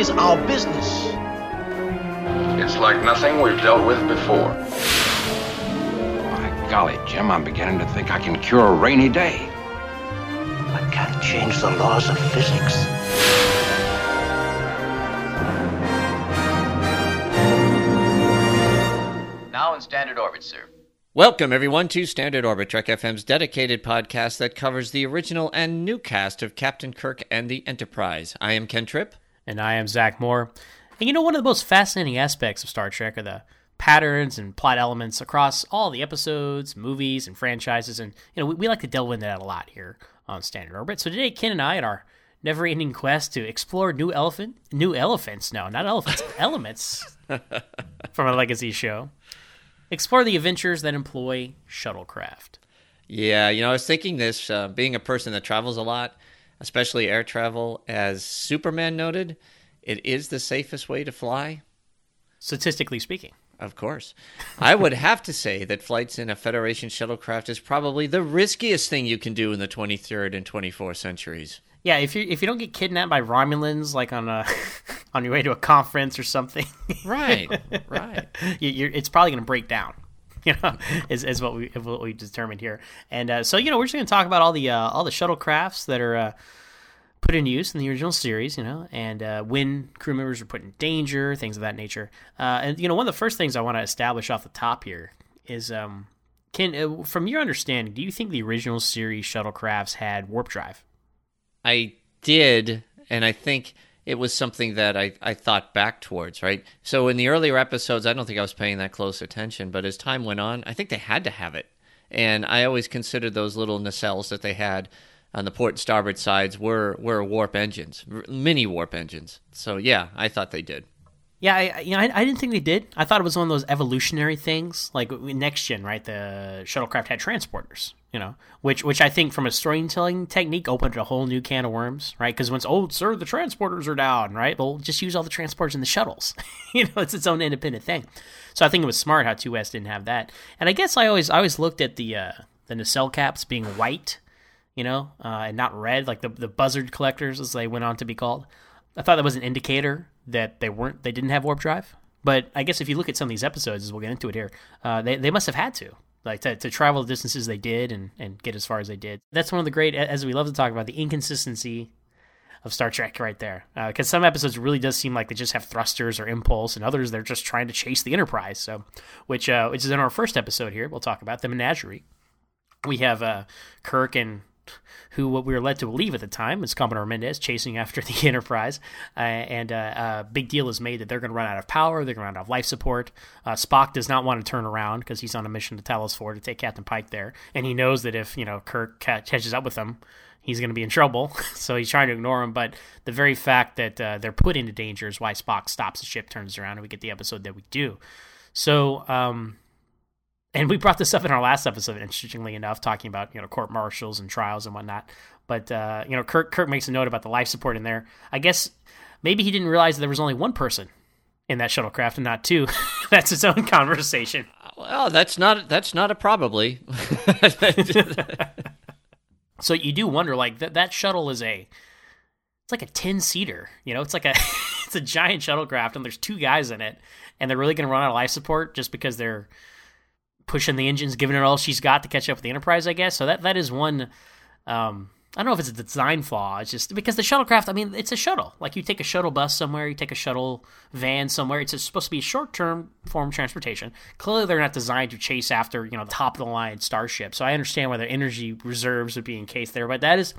Is our business. It's like nothing we've dealt with before. My golly, Jim, I'm beginning to think I can cure a rainy day. I can't change the laws of physics. Now in standard orbit, sir. Welcome, everyone, to Standard Orbit, Trek FM's dedicated podcast that covers the original and new cast of Captain Kirk and the Enterprise. I am Ken Tripp. And I am Zach Moore. And you know, one of the most fascinating aspects of Star Trek are the patterns and plot elements across all the episodes, movies, and franchises. And, you know, we, we like to delve into that a lot here on Standard Orbit. So today, Ken and I, at our never ending quest to explore new elephant, new elephants, no, not elephants, elements from a legacy show, explore the adventures that employ shuttlecraft. Yeah, you know, I was thinking this, uh, being a person that travels a lot, especially air travel, as Superman noted, it is the safest way to fly. Statistically speaking. Of course. I would have to say that flights in a Federation shuttlecraft is probably the riskiest thing you can do in the 23rd and 24th centuries. Yeah, if you if you don't get kidnapped by Romulans, like on a on your way to a conference or something, Right, right. you, you're, it's probably going to break down. You know, is, is what we what we determined here, and uh, so you know we're just going to talk about all the uh, all the shuttlecrafts that are uh, put in use in the original series, you know, and uh, when crew members are put in danger, things of that nature. Uh, and you know, one of the first things I want to establish off the top here is, um, Ken, uh, from your understanding, do you think the original series shuttlecrafts had warp drive? I did, and I think it was something that I, I thought back towards, right? So in the earlier episodes, I don't think I was paying that close attention, but as time went on, I think they had to have it. And I always considered those little nacelles that they had on the port and starboard sides were, were warp engines, mini warp engines. So yeah, I thought they did. Yeah, I, you know, I, I, didn't think they did. I thought it was one of those evolutionary things, like next gen, right? The shuttlecraft had transporters, you know, which which I think from a storytelling technique opened a whole new can of worms, right? Because once, oh, sir, the transporters are down, right? Well, just use all the transporters in the shuttles. you know, it's its own independent thing. So I think it was smart how Two 2S didn't have that. And I guess I always I always looked at the uh, the nacelle caps being white, you know, uh, and not red, like the the Bussard collectors as they went on to be called. I thought that was an indicator that they weren't they didn't have warp drive. But I guess if you look at some of these episodes, as we'll get into it here, uh, they they must have had to like to, to travel the distances they did and, and get as far as they did. That's one of the great, as we love to talk about, the inconsistency of Star Trek right there. Because uh, some episodes really does seem like they just have thrusters or impulse, and others they're just trying to chase the Enterprise. So, which uh, which is in our first episode here. We'll talk about the menagerie. We have uh, Kirk and who what we were led to believe at the time is Commodore Mendez chasing after the Enterprise, uh, and uh, a big deal is made that they're going to run out of power, they're going to run out of life support. Uh, Spock does not want to turn around because he's on a mission to Talos Four to take Captain Pike there, and he knows that if you know Kirk catches up with him, he's going to be in trouble. so he's trying to ignore him. But the very fact that uh, they're put into danger is why Spock stops the ship, turns around, and we get the episode that we do. So. Um, and we brought this up in our last episode, interestingly enough, talking about you know court martials and trials and whatnot. But uh, you know, Kirk Kirk makes a note about the life support in there. I guess maybe he didn't realize that there was only one person in that shuttlecraft and not two. that's its own conversation. Well, that's not that's not a probably. so you do wonder, like that that shuttle is a it's like a ten seater. You know, it's like a it's a giant shuttlecraft, and there's two guys in it, and they're really going to run out of life support just because they're pushing the engines, giving it all she's got to catch up with the Enterprise, I guess. So that that is one um, I don't know if it's a design flaw. It's just because the shuttlecraft. I mean, it's a shuttle. Like you take a shuttle bus somewhere, you take a shuttle van somewhere. It's supposed to be a short-term form of transportation. Clearly, they're not designed to chase after you know top of the line starship. So I understand why their energy reserves would be encased there, but that is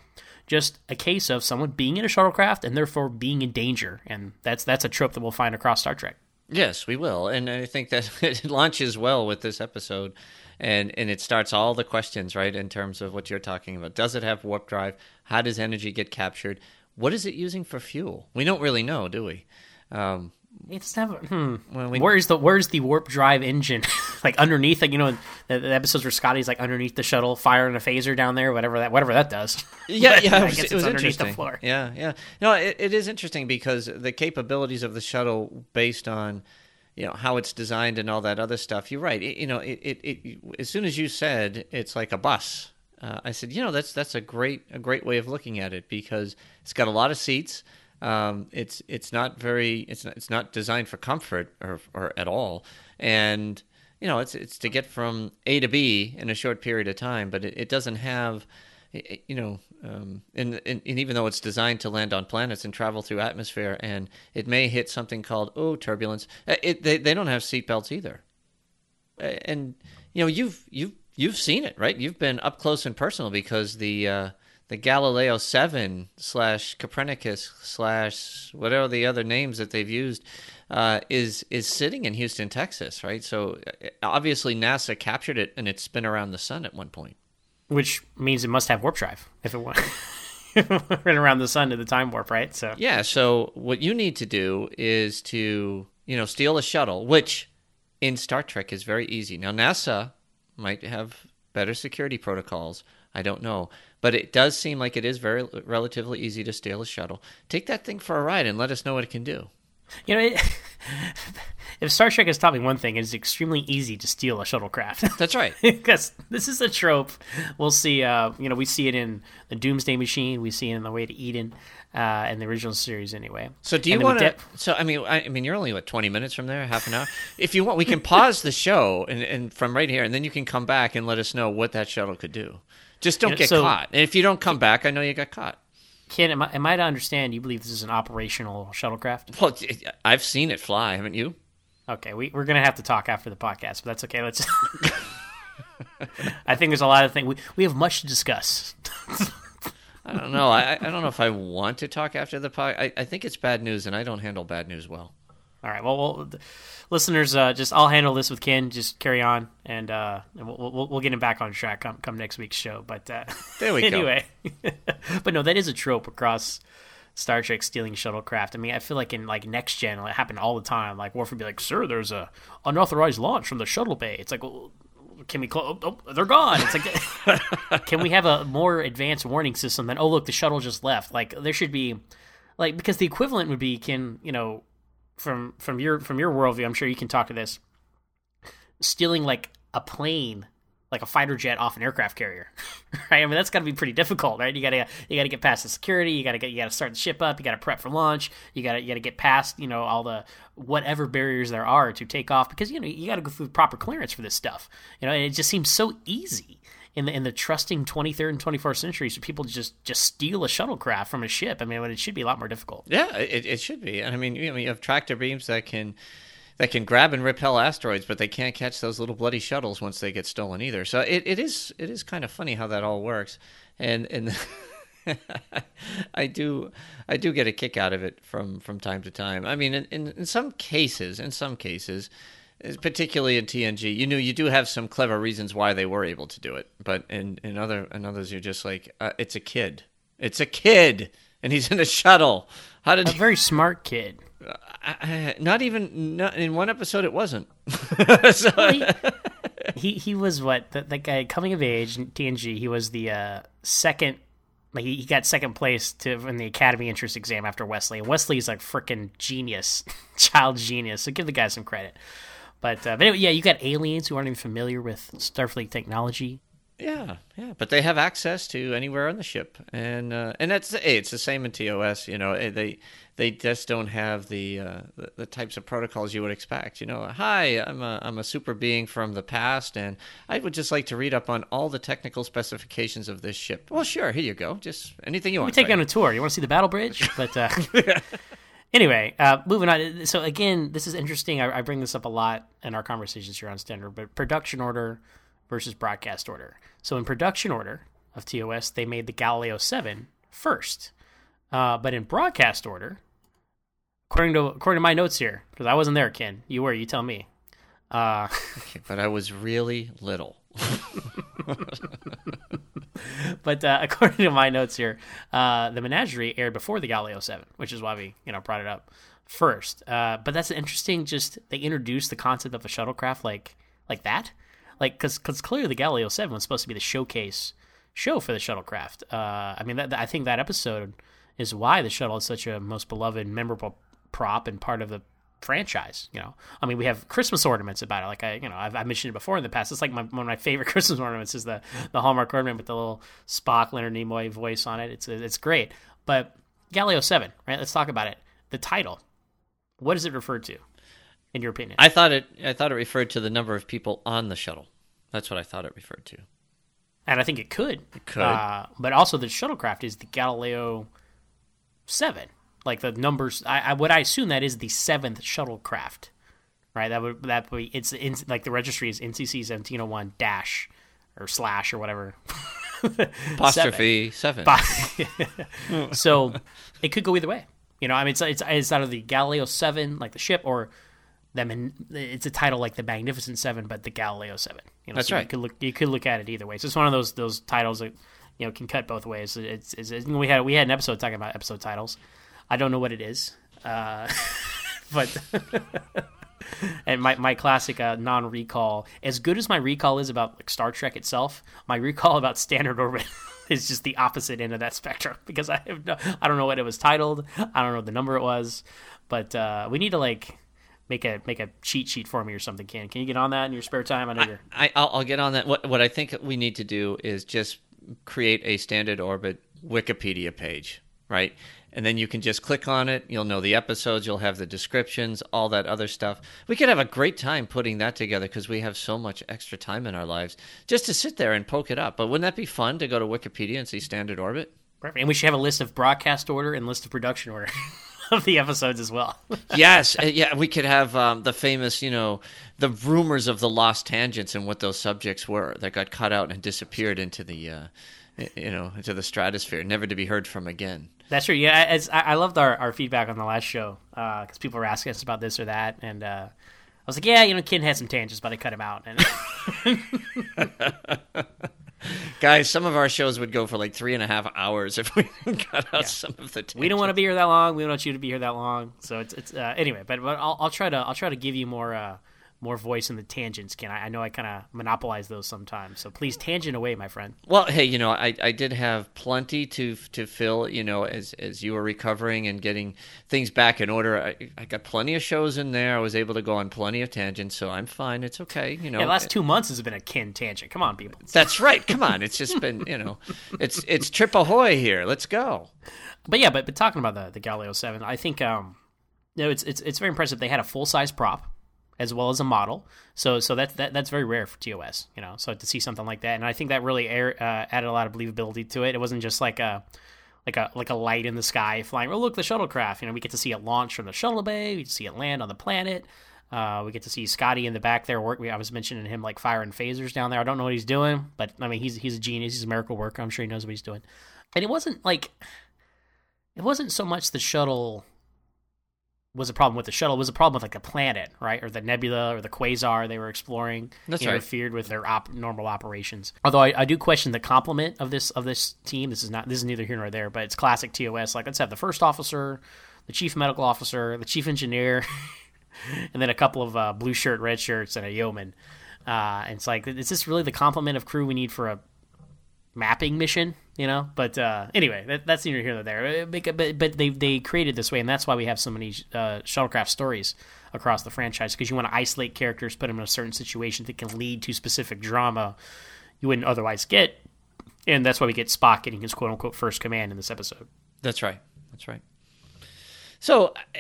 just a case of someone being in a shuttlecraft and therefore being in danger, and that's that's a trope that we'll find across Star Trek. Yes, we will, and I think that it launches well with this episode, and and it starts all the questions right in terms of what you're talking about. Does it have warp drive? How does energy get captured? What is it using for fuel? We don't really know, do we? Um, It's never. Hmm. Well, we- where's the Where's the warp drive engine? like underneath, like you know, the, the episodes where Scotty's like underneath the shuttle, firing a phaser down there, whatever that whatever that does. yeah, yeah, I it was, guess it was underneath interesting. the floor. Yeah, yeah. No, it, it is interesting because the capabilities of the shuttle, based on you know how it's designed and all that other stuff. You're right. It, you know, it, it, it as soon as you said it's like a bus, uh, I said, you know, that's that's a great a great way of looking at it because it's got a lot of seats. Um, it's it's not very it's not, it's not designed for comfort or or at all, and you know it's it's to get from A to B in a short period of time, but it, it doesn't have you know, um, and, and, and even though it's designed to land on planets and travel through atmosphere, and it may hit something called oh turbulence, uh, it, they they don't have seatbelts either. Uh, And you know you've you've you've seen it right. You've been up close and personal because the uh, the Galileo Seven slash Copernicus slash whatever the other names that they've used uh, is is sitting in Houston, Texas, right? So uh, obviously NASA captured it and it spun around the sun at one point. Which means it must have warp drive if it went around the sun to the time warp, right? So Yeah, so what you need to do is to, you know, steal a shuttle, which in Star Trek is very easy. Now NASA might have better security protocols, I don't know, but it does seem like it is very relatively easy to steal a shuttle. Take that thing for a ride and let us know what it can do. you know, it, if Star Trek has taught me one thing, it's extremely easy to steal a shuttlecraft. That's right. because this is a trope. We'll see. Uh, you know, we see it in the Doomsday Machine. We see it in the Way to Eden, uh, in the original series, anyway. So do you And then we want to? dip- So I mean, I, I mean, you're only what 20 minutes from there, half an hour. If you want, we can pause the show and, and from right here, and then you can come back and let us know what that shuttle could do. Just don't You know, get so- caught. And if you don't come back, I know you got caught. Ken, am I, am I to understand you believe this is an operational shuttlecraft? Well, I've seen it fly, haven't you? Okay, we, we're gonna have to talk after the podcast, but that's okay. Let's. I think there's a lot of things we we have much to discuss. I don't know. I, I don't know if I want to talk after the pod. I, I think it's bad news, and I don't handle bad news well. All right. Well, well listeners, uh, just I'll handle this with Ken. Just carry on, and, uh, and we'll, we'll we'll get him back on track come come next week's show. But uh, There we go. anyway, but no, that is a trope across Star Trek stealing shuttlecraft. I mean, I feel like in like next gen, it happened all the time. Like Worf would be like, "Sir, there's a unauthorized launch from the shuttle bay." It's like, well, can we close? Oh, oh, they're gone. It's like, can we have a more advanced warning system than, oh, look, the shuttle just left? Like, there should be, like, because the equivalent would be, can you know, from from your from your worldview, I'm sure you can talk to this. Stealing like a plane, like a fighter jet off an aircraft carrier, right? I mean, that's got to be pretty difficult, right? You gotta you gotta get past the security. You gotta get you gotta start the ship up. You gotta prep for launch. You gotta you gotta get past you know all the whatever barriers there are to take off because you know you gotta go through proper clearance for this stuff. You know, and it just seems so easy. In the, in the trusting 23rd and 24th centuries, for people to just just steal a shuttlecraft from a ship. I mean, it should be a lot more difficult. Yeah, it, it should be. And I mean, you, know, you have tractor beams that can that can grab and repel asteroids, but they can't catch those little bloody shuttles once they get stolen either. So it, it is it is kind of funny how that all works. And and I do I do get a kick out of it from from time to time. I mean, in, in, in some cases, in some cases, particularly in TNG, you know, you do have some clever reasons why they were able to do it. But in in other in others, you're just like, uh, it's a kid, it's a kid, and he's in a shuttle. How did A very smart kid. I, I- not even not, in one episode it wasn't. so, he, he he was what the, the guy coming of age in TNG. He was the uh, second. Like he, he got second place to in the Academy entrance exam after Wesley. And Wesley's like freaking genius, child genius. So give the guy some credit. But uh, but anyway, yeah, you got aliens who aren't even familiar with Starfleet technology. Yeah, yeah, but they have access to anywhere on the ship, and uh, and that's hey, it's the same in TOS. You know, eh, they they just don't have the, uh, the the types of protocols you would expect. You know, hi, I'm a I'm a super being from the past, and I would just like to read up on all the technical specifications of this ship. Well, sure, here you go. Just anything you want. We take you on a tour. You want to see the battle bridge? But uh, anyway, uh, moving on. So again, this is interesting. I, I bring this up a lot in our conversations here on Standard, but production order versus broadcast order. So in production order of TOS, they made the Galileo 7 first. Uh, but in broadcast order, according to according to my notes here, because I wasn't there, Ken, you were. You tell me. Uh, but I was really little. But uh, according to my notes here, uh, the Menagerie aired before the Galileo Seven, which is why we you know brought it up first. Uh, but that's interesting. Just they introduced the concept of a shuttlecraft like like that, like because because clearly the Galileo Seven was supposed to be the showcase show for the shuttlecraft. Uh, I mean, that, I think that episode is why the shuttle is such a most beloved, memorable prop and part of the franchise. You know, I mean, we have Christmas ornaments about it. Like I, you know, I've, I mentioned it before in the past. It's like my, one of my favorite Christmas ornaments is the the Hallmark ornament with the little Spock, Leonard Nimoy voice on it. It's it's great. But Galileo Seven, right? Let's talk about it. The title. What does it refer to, in your opinion? I thought it. I thought it referred to the number of people on the shuttle. That's what I thought it referred to. and I think it could. It could. Uh, but also, the shuttlecraft is the Galileo Seven. Like the numbers, I, I what I assume that is the seventh shuttlecraft, right? That would that would be it's in, like the registry is NCC seventeen oh one dash or slash or whatever. Apostrophe seven. so it could go either way. You know, I mean, it's it's, it's either the Galileo Seven, like the ship, or them. in It's a title like the Magnificent Seven, but the Galileo Seven. You know, That's so right. You could look you could look at it either way. So it's one of those those titles that you know can cut both ways. It's, it's, it's we had we had an episode talking about episode titles. I don't know what it is, uh, but. and my, my classic uh, non recall, as good as my recall is about like Star Trek itself, my recall about Standard Orbit is just the opposite end of that spectrum because I have no, I don't know what it was titled, I don't know the number it was, but uh, we need to like make a make a cheat sheet for me or something. Can can you get on that in your spare time? I know you're. I, I'll, I'll get on that. What what I think we need to do is just create a standard orbit Wikipedia page, right? And then you can just click on it. You'll know the episodes. You'll have the descriptions, all that other stuff. We could have a great time putting that together because we have so much extra time in our lives just to sit there and poke it up. But wouldn't that be fun to go to Wikipedia and see standard orbit? And we should have a list of broadcast order and list of production order of the episodes as well. yes, uh, yeah, we could have um, the famous, you know, the rumors of the lost tangents and what those subjects were that got cut out and disappeared into the, uh, you know, into the stratosphere, never to be heard from again. That's true. Yeah, as I, I loved our, our feedback on the last show because people were asking us about this or that, and uh, I was like, yeah, you know, Ken had some tangents, but I cut him out. And Guys, some of our shows would go for like three and a half hours if we cut out some of the. Tangents. we don't want to be here that long. We don't want you to be here that long. So it's it's uh, anyway. But, but I'll, I'll try to I'll try to give you more uh, more voice in the tangents. Ken, I, I know I kind of monopolize those sometimes. So please tangent away, my friend. Well, hey, you know, I, I did have plenty to to fill. You know, as as you were recovering and getting things back in order, I, I got plenty of shows in there. I was able to go on plenty of tangents, so I'm fine. It's okay. You know, Yeah, the last two months has been a Ken tangent. Come on, people. That's right. Come on, it's just been you know, it's it's Tripp ahoy here. Let's go. But yeah, but, but talking about the the Galileo Seven, I think um, you know, it's it's it's very impressive. They had a full size prop as well as a model, so so that's that that's very rare for TOS. You know, so to see something like that, and I think that really air, uh, added a lot of believability to it. It wasn't just like a like a like a light in the sky flying. Oh, look, the shuttlecraft. You know, we get to see it launch from the shuttle bay. We see it land on the planet. Uh, we get to see Scotty in the back there. Work. I was mentioning him like firing phasers down there. I don't know what he's doing, but I mean, he's he's a genius. He's a miracle worker. I'm sure he knows what he's doing. And it wasn't like it wasn't so much the shuttle was a problem with the shuttle. It was a problem with like the planet, right, or the nebula or the quasar they were exploring. That's right. interfered with their op- normal operations. Although I, I do question the complement of this of this team. This is not this is neither here nor there, but it's classic TOS. Like let's have the first officer, the chief medical officer, the chief engineer, and then a couple of uh, blue shirt, red shirts, and a yeoman. Uh, and it's like, is this really the complement of crew we need for a mapping mission? You know, but uh, anyway, that, that's neither here nor there. Uh, But, but, they they created this way, and that's why we have so many uh, shuttlecraft stories across the franchise because you want to isolate characters, put them in a certain situation that can lead to specific drama. you wouldn't otherwise get, and that's why we get Spock getting his quote unquote first command in this episode. That's right. That's right. So, uh,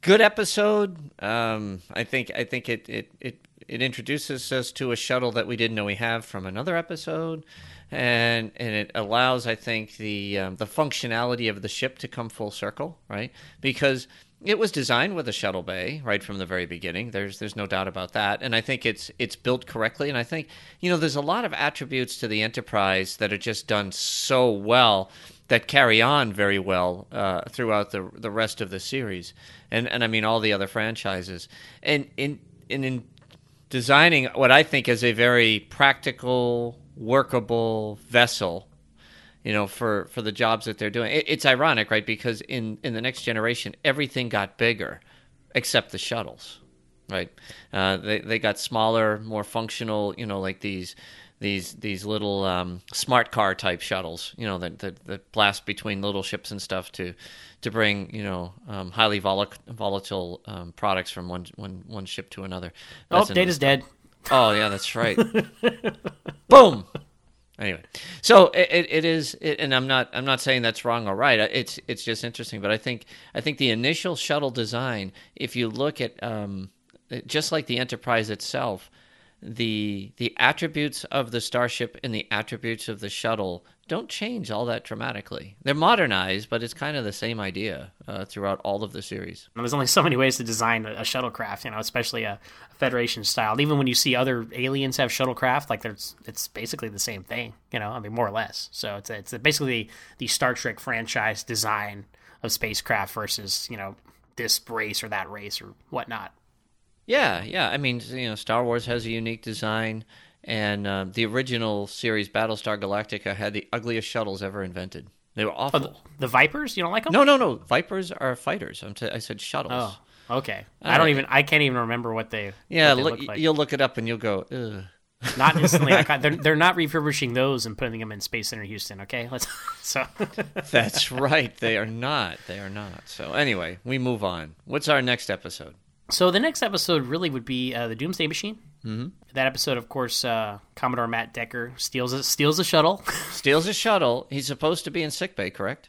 good episode. Um, I think I think it, it it it introduces us to a shuttle that we didn't know we have from another episode, and and it allows I think the um, the functionality of the ship to come full circle, right? Because it was designed with a shuttle bay right from the very beginning. There's there's no doubt about that, and I think it's it's built correctly. And I think you know there's a lot of attributes to the Enterprise that are just done so well that carry on very well uh, throughout the the rest of the series, and and I mean all the other franchises. And in in, in designing what I think is a very practical, workable vessel you know, for, for the jobs that they're doing. It, it's ironic, right? Because in, in the next generation, everything got bigger except the shuttles, right? Uh, they, they got smaller, more functional, you know, like these these these little um, smart car type shuttles, you know, that, that, that blast between little ships and stuff to to bring you know um, highly vol- volatile um, products from one, one, one ship to another. That's oh, Data's dead. Oh yeah, that's right. Boom. Anyway, so it, it is, it, and I'm not I'm not saying that's wrong or right. It's it's just interesting, but I think I think the initial shuttle design, if you look at um, just like the Enterprise itself, the the attributes of the starship and the attributes of the shuttle don't change all that dramatically. They're modernized, but it's kind of the same idea uh, throughout all of the series. There's only so many ways to design a, shuttlecraft, you know, especially a, a, Federation style. Even when you see other aliens have shuttlecraft, like there's, it's basically the same thing, you know. I mean, more or less. So it's it's basically the Star Trek franchise design of spacecraft versus you know this race or that race or whatnot. Yeah, yeah. I mean, you know, Star Wars has a unique design. And uh, the original series, Battlestar Galactica, had the ugliest shuttles ever invented. They were awful. Oh, the, Vipers? You don't like them? No, no, no. Vipers are fighters. T- i said shuttles. Oh, okay. I don't even. I can't even remember what they. Yeah, what they look, like. you'll look it up and you'll go. Ugh. Not instantly. I they're they're not refurbishing those and putting them in Space Center Houston. Okay, let's. So. That's right. They are not. They are not. So anyway, we move on. What's our next episode? So the next episode really would be uh, the Doomsday Machine. Mm-hmm. That episode, of course, uh, Commodore Matt Decker steals a, steals a shuttle. steals a shuttle. He's supposed to be in sickbay, correct?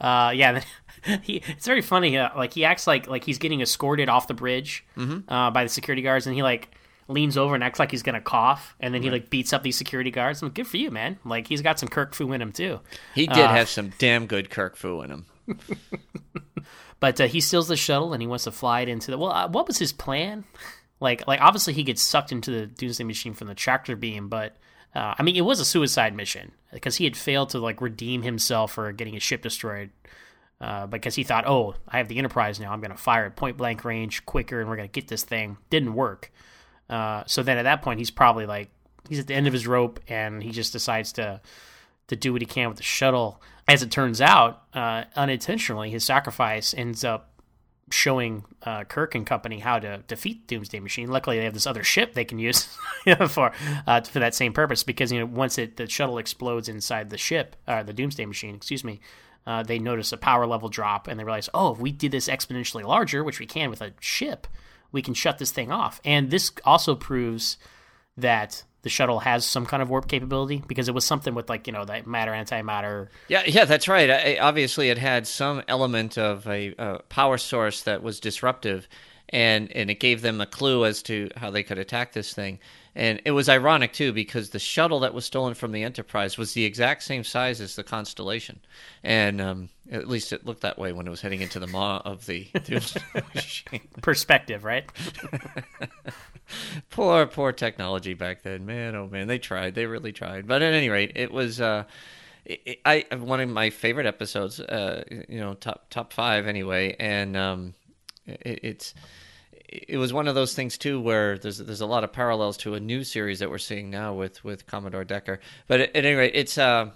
Uh, yeah. he, it's very funny. Uh, like he acts like like he's getting escorted off the bridge mm-hmm. uh, by the security guards, and he like leans over and acts like he's gonna cough, and then he like beats up these security guards. I'm like, good for you, man. Like he's got some Kirk Fu in him too. He did uh, have some damn good Kirk Fu in him. but uh, he steals the shuttle and he wants to fly it into the. Well, uh, what was his plan? Like, like obviously he gets sucked into the Doomsday Machine from the tractor beam, but uh, I mean it was a suicide mission because he had failed to like redeem himself for getting his ship destroyed. Uh, because he thought, oh, I have the Enterprise now. I'm going to fire at point blank range quicker, and we're going to get this thing. Didn't work. Uh, so then at that point, he's probably like he's at the end of his rope, and he just decides to to do what he can with the shuttle. As it turns out, uh, unintentionally, his sacrifice ends up showing uh, Kirk and company how to defeat Doomsday Machine. Luckily, they have this other ship they can use for uh, for that same purpose because you know once it the shuttle explodes inside the ship, uh, the Doomsday Machine, excuse me, uh, they notice a power level drop and they realize, oh, if we did this exponentially larger, which we can with a ship, we can shut this thing off. And this also proves that the shuttle has some kind of warp capability because it was something with like you know that matter antimatter. Yeah, yeah, that's right. I, obviously, it had some element of a, a, power source that was disruptive, and and it gave them a clue as to how they could attack this thing. And it was ironic too because the shuttle that was stolen from the Enterprise was the exact same size as the Constellation, and um, at least it looked that way when it was heading into the maw of the perspective, right? poor, poor technology back then, man. Oh man, they tried. They really tried. But at any rate, it was. Uh, it, I one of my favorite episodes. Uh, you know, top top five anyway, and um, it, it's it was one of those things too where there's there's a lot of parallels to a new series that we're seeing now with with Commodore Decker. But at, at any rate, it's uh,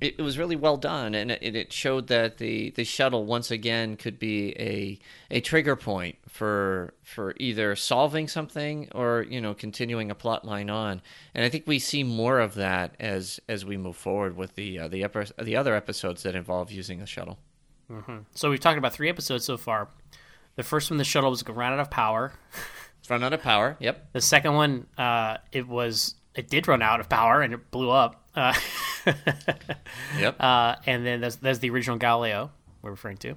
it, it, was really well done, and it, it showed that the, the shuttle once again could be a a trigger point for for either solving something or you know continuing a plot line on. And I think we see more of that as as we move forward with the uh, the epi- the other episodes that involve using the shuttle. Mm-hmm. So we've talked about three episodes so far. The first one, the shuttle was run out of power. It's run out of power. Yep. The second one, uh, it was it did run out of power and it blew up. Uh, Yep. uh, and then there's, there's the original Galileo we're referring to,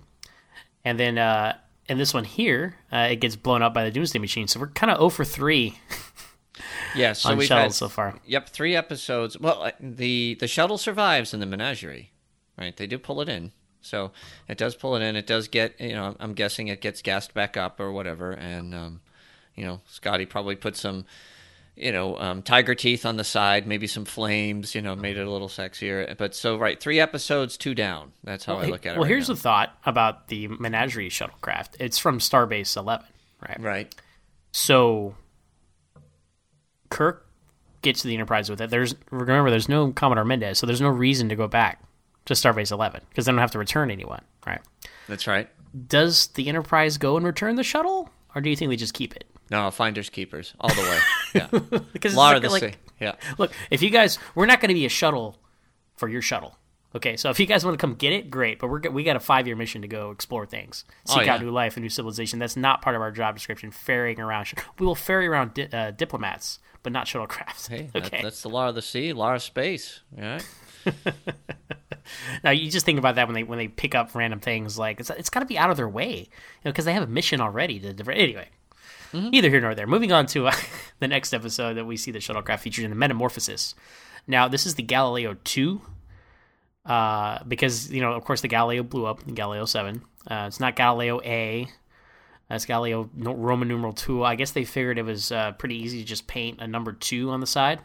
and then uh, in this one here, uh, it gets blown up by the Doomsday Machine. So we're kind of 0 for three yeah. So on we've shuttles had so far. Yep, three episodes. Well, uh, the the shuttle survives in the menagerie, right? They do pull it in, so it does pull it in. It does get, you know, I'm guessing it gets gassed back up or whatever, and um, you know, Scotty probably put some, you know, um, tiger teeth on the side, maybe some flames, you know, made it a little sexier. But so right, three episodes, two down. That's how I look at it. Well, right here's now. the thought about the Menagerie shuttlecraft. It's from Starbase 11, right? right. So Kirk gets to the Enterprise with it. There's remember, there's no Commodore Mendez, so there's no reason to go back to Starbase 11 because they don't have to return anyone, right? That's right. Does the Enterprise go and return the shuttle, or do you think they just keep it? No, finders keepers all the way. Yeah. Because like- of the like- sea. Yeah. Look, if you guys, we're not going to be a shuttle for your shuttle. Okay, so if you guys want to come get it, great. But we're we got a five year mission to go explore things, Oh, seek out new life and new civilization. That's not part of our job description. Ferrying around, we will ferry around di- uh, diplomats, but not shuttlecrafts. Hey, that, that's the law of the sea, law of space. All right. Now you just think about that when they when they pick up random things like it's it's got to be out of their way, you know, because they have a mission already to different. Anyway, neither here nor there. Moving on to uh, the next episode that we see the shuttlecraft featured in the Metamorphosis. Now this is the Galileo two, uh, because you know of course the Galileo blew up in Galileo seven. Uh, it's not Galileo A. That's Galileo Roman numeral two. I guess they figured it was uh, pretty easy to just paint a number two on the side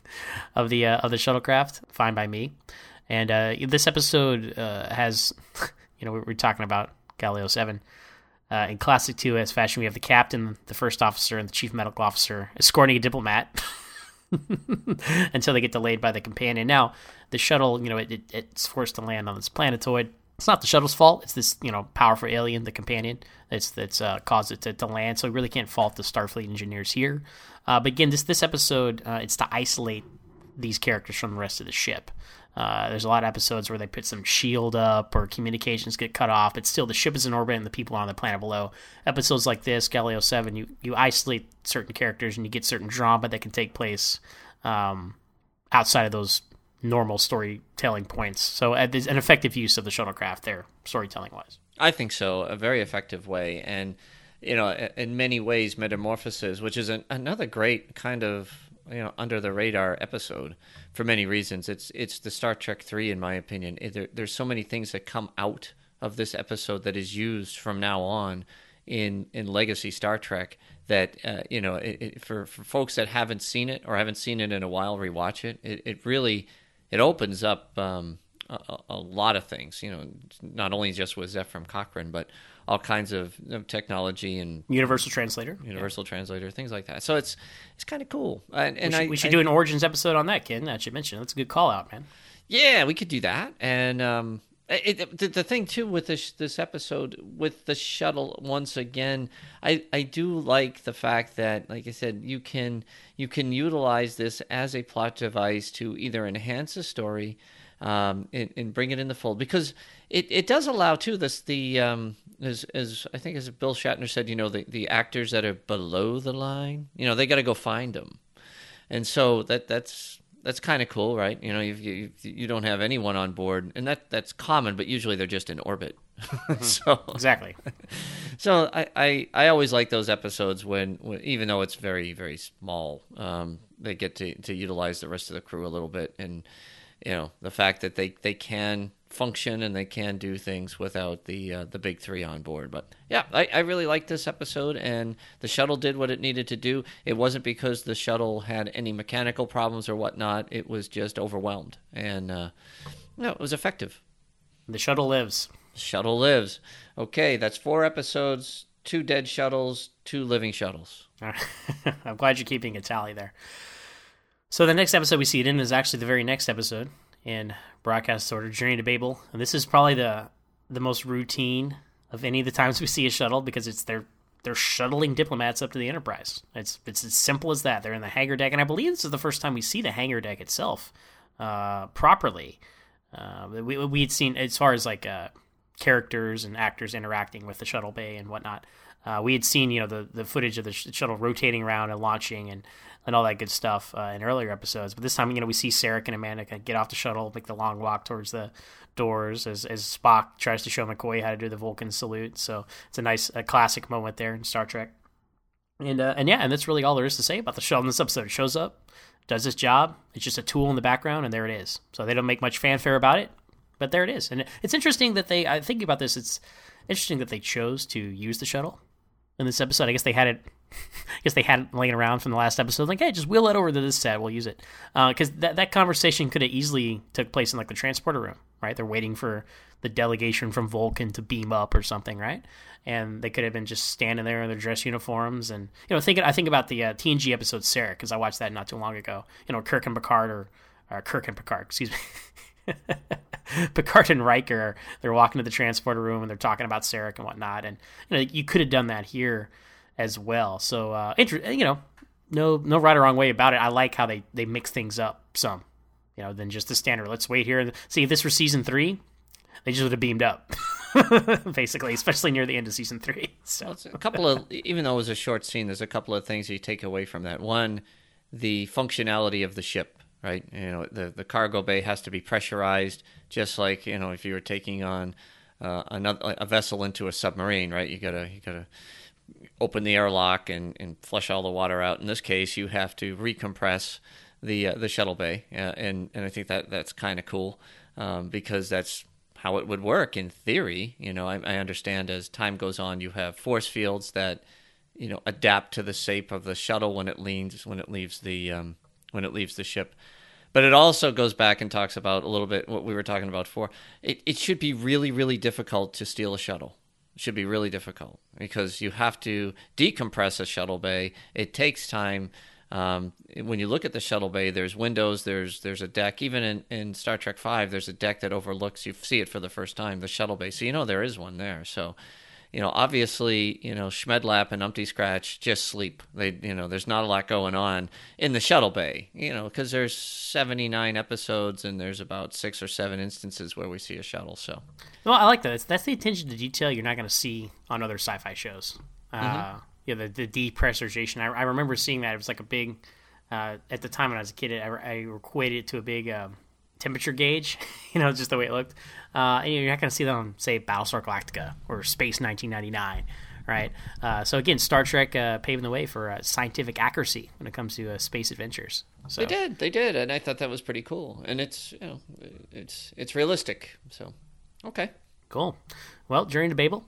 of the uh, of the shuttlecraft. Fine by me. And uh, this episode has, you know, we we're talking about Galileo Seven. Uh, in classic TOS fashion, we have the captain, the first officer, and the chief medical officer escorting a diplomat until they get delayed by the companion. Now, the shuttle, you know, it, it, it's forced to land on this planetoid. It's not the shuttle's fault. It's this, you know, powerful alien, the companion, that's that's uh, caused it to, to land. So we really can't fault the Starfleet engineers here. Uh, but again, this this episode, uh, it's to isolate these characters from the rest of the ship. Uh, there's a lot of episodes where they put some shield up or communications get cut off, but still the ship is in orbit and the people are on the planet below. Episodes like this, Galileo 7, you, you isolate certain characters and you get certain drama that can take place um, outside of those normal storytelling points. So uh, an effective use of the shuttlecraft there, storytelling wise. I think so. A very effective way, and you know, in many ways, Metamorphosis, which is an, another great kind of you know under the radar episode for many reasons. It's it's the Star Trek three, in my opinion. There, there's so many things that come out of this episode that is used from now on in in legacy Star Trek. That uh, you know, it, it, for for folks that haven't seen it or haven't seen it in a while, rewatch it. It, it really it opens up. Um, a, lot of things, you know, not only just with Zefram Cochrane, but all kinds of you know, technology and Universal Translator. universal translator, things like that. So it's it's kind of cool. And, and we should, I, we should I- do an Origins episode on that, kid. That should mention. That's a good call out, man. Yeah, we could do that. And um, it- the, the thing too with this this episode with the shuttle once again, I I do like the fact that, like I said, you can you can utilize this as a plot device to either enhance a story. Um, and, and bring it in the fold because it, it does allow too this the um as as I think as Bill Shatner said you know the, the actors that are below the line you know they got to go find them and so that that's that's kind of cool, right? You know, you, you you don't have anyone on board, and that that's common, but usually they're just in orbit. so Exactly. so I, I, I always like those episodes when, when even though it's very very small, um, they get to, to utilize the rest of the crew a little bit, and you know the fact that they, they can function and they can do things without the uh, the big three on board. But yeah, I, I really liked this episode, and the shuttle did what it needed to do. It wasn't because the shuttle had any mechanical problems or whatnot. It was just overwhelmed, and uh, no, it was effective. The shuttle lives. Shuttle lives. Okay, that's four episodes, two dead shuttles, two living shuttles. I'm glad you're keeping a tally there. So the next episode we see it in is actually the very next episode in broadcast order, Journey to Babel, and this is probably the the most routine of any of the times we see a shuttle because it's they're they're shuttling diplomats up to the Enterprise. It's it's as simple as that. They're in the hangar deck, and I believe this is the first time we see the hangar deck itself uh, properly. Uh, we we had seen as far as like uh, characters and actors interacting with the shuttle bay and whatnot. Uh, we had seen, you know, the, the footage of the sh- shuttle rotating around and launching and, and all that good stuff uh, in earlier episodes. But this time, you know, we see Sarek and Amanda kind of get off the shuttle, make the long walk towards the doors as, as Spock tries to show McCoy how to do the Vulcan salute. So it's a nice, a classic moment there in Star Trek. And uh, and yeah, and that's really all there is to say about the shuttle in this episode. It shows up, does its job. It's just a tool in the background, and there it is. So they don't make much fanfare about it, but there it is. And it's interesting that they. I think about this. It's interesting that they chose to use the shuttle in this episode. I guess they had it. I guess they had it laying around from the last episode. Like, hey, just wheel it over to this set. We'll use it because uh, that that conversation could have easily took place in like the transporter room, right? They're waiting for the delegation from Vulcan to beam up or something, right? And they could have been just standing there in their dress uniforms. And you know, thinking I think about the uh, TNG episode Sarek because I watched that not too long ago. You know, Kirk and Picard or, or Kirk and Picard, excuse me. Picard and Riker, they're walking to the transporter room and they're talking about Sarek and whatnot. And you know, you could have done that here as well. So, uh, inter- you know, no no right or wrong way about it. I like how they they mix things up some, you know, than just the standard. Let's wait here and see if this were season three. They just would have beamed up, basically, especially near the end of season three. So well, a couple of, even though it was a short scene, there's a couple of things you take away from that. One, the functionality of the ship, right? You know, the the cargo bay has to be pressurized, just like you know if you were taking on uh, another a vessel into a submarine, right? You gotta you gotta open the airlock and, and flush all the water out. In this case, you have to recompress the uh, the shuttle bay, uh, and and I think that that's kind of cool um, because that's how it would work in theory. You know, I, I, understand as time goes on, you have force fields that you know adapt to the shape of the shuttle when it leans when it leaves the um, when it leaves the ship. But it also goes back and talks about a little bit what we were talking about before. It it should be really really difficult to steal a shuttle. Should be really difficult because you have to decompress a shuttle bay. It takes time. Um, when you look at the shuttle bay, there's windows, there's there's a deck. Even in, in Star Trek Five, there's a deck that overlooks. You see it for the first time, the shuttle bay. So you know there is one there. So, you know, obviously, you know, Schmedlap and Umpty Scratch just sleep. They, you know, there's not a lot going on in the shuttle bay. You know, because there's 79 episodes and there's about six or seven instances where we see a shuttle. So, well, I like that. That's the attention to detail you're not going to see on other sci-fi shows. Uh, mm-hmm yeah, the, the depressurization. I, I remember seeing that. It was like a big, uh, at the time when I was a kid, I, I equated it to a big uh, temperature gauge, you know, just the way it looked. Uh, and you're not going to see that on, say, Battlestar Galactica or Space 1999, right? Uh, so again, Star Trek uh, paving the way for uh, scientific accuracy when it comes to space adventures. So. They did, they did, and I thought that was pretty cool. And it's, you know, it's it's realistic. So, okay. Cool. Well, Journey to Babel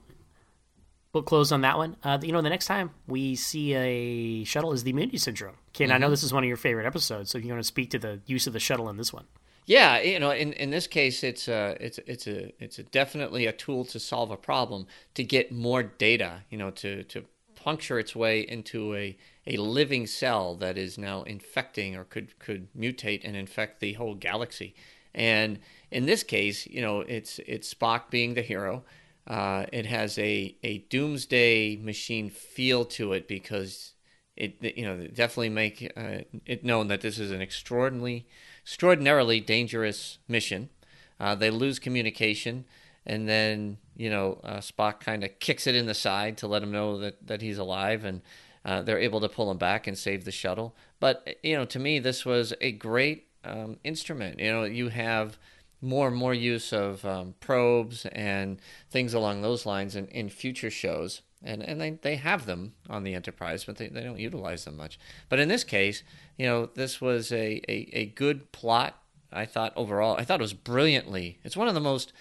We'll close on that one. Uh, you know, the next time we see a shuttle is the immunity syndrome. Ken, mm-hmm. I know mm-hmm. this is one of your favorite episodes, so if you're going to speak to the use of the shuttle in this one. Yeah, you know, in, in this case, it's a, it's it's a it's a definitely a tool to solve a problem to get more data. You know, to to puncture its way into a a living cell that is now infecting or could could mutate and infect the whole galaxy. And in this case, you know, it's it's Spock being the hero uh, it has a, a doomsday machine feel to it because it you know definitely make uh, it known that this is an extraordinarily extraordinarily dangerous mission. Uh, they lose communication, and then you know uh, Spock kind of kicks it in the side to let him know that that he's alive, and uh, they're able to pull him back and save the shuttle. But you know, to me, this was a great um, instrument. You know, you have more and more use of um, probes and things along those lines in, in future shows. And, and they, they have them on the Enterprise, but they, they don't utilize them much. But in this case, you know, this was a, a, a good plot, I thought, overall. I thought it was brilliantly, it's one of the most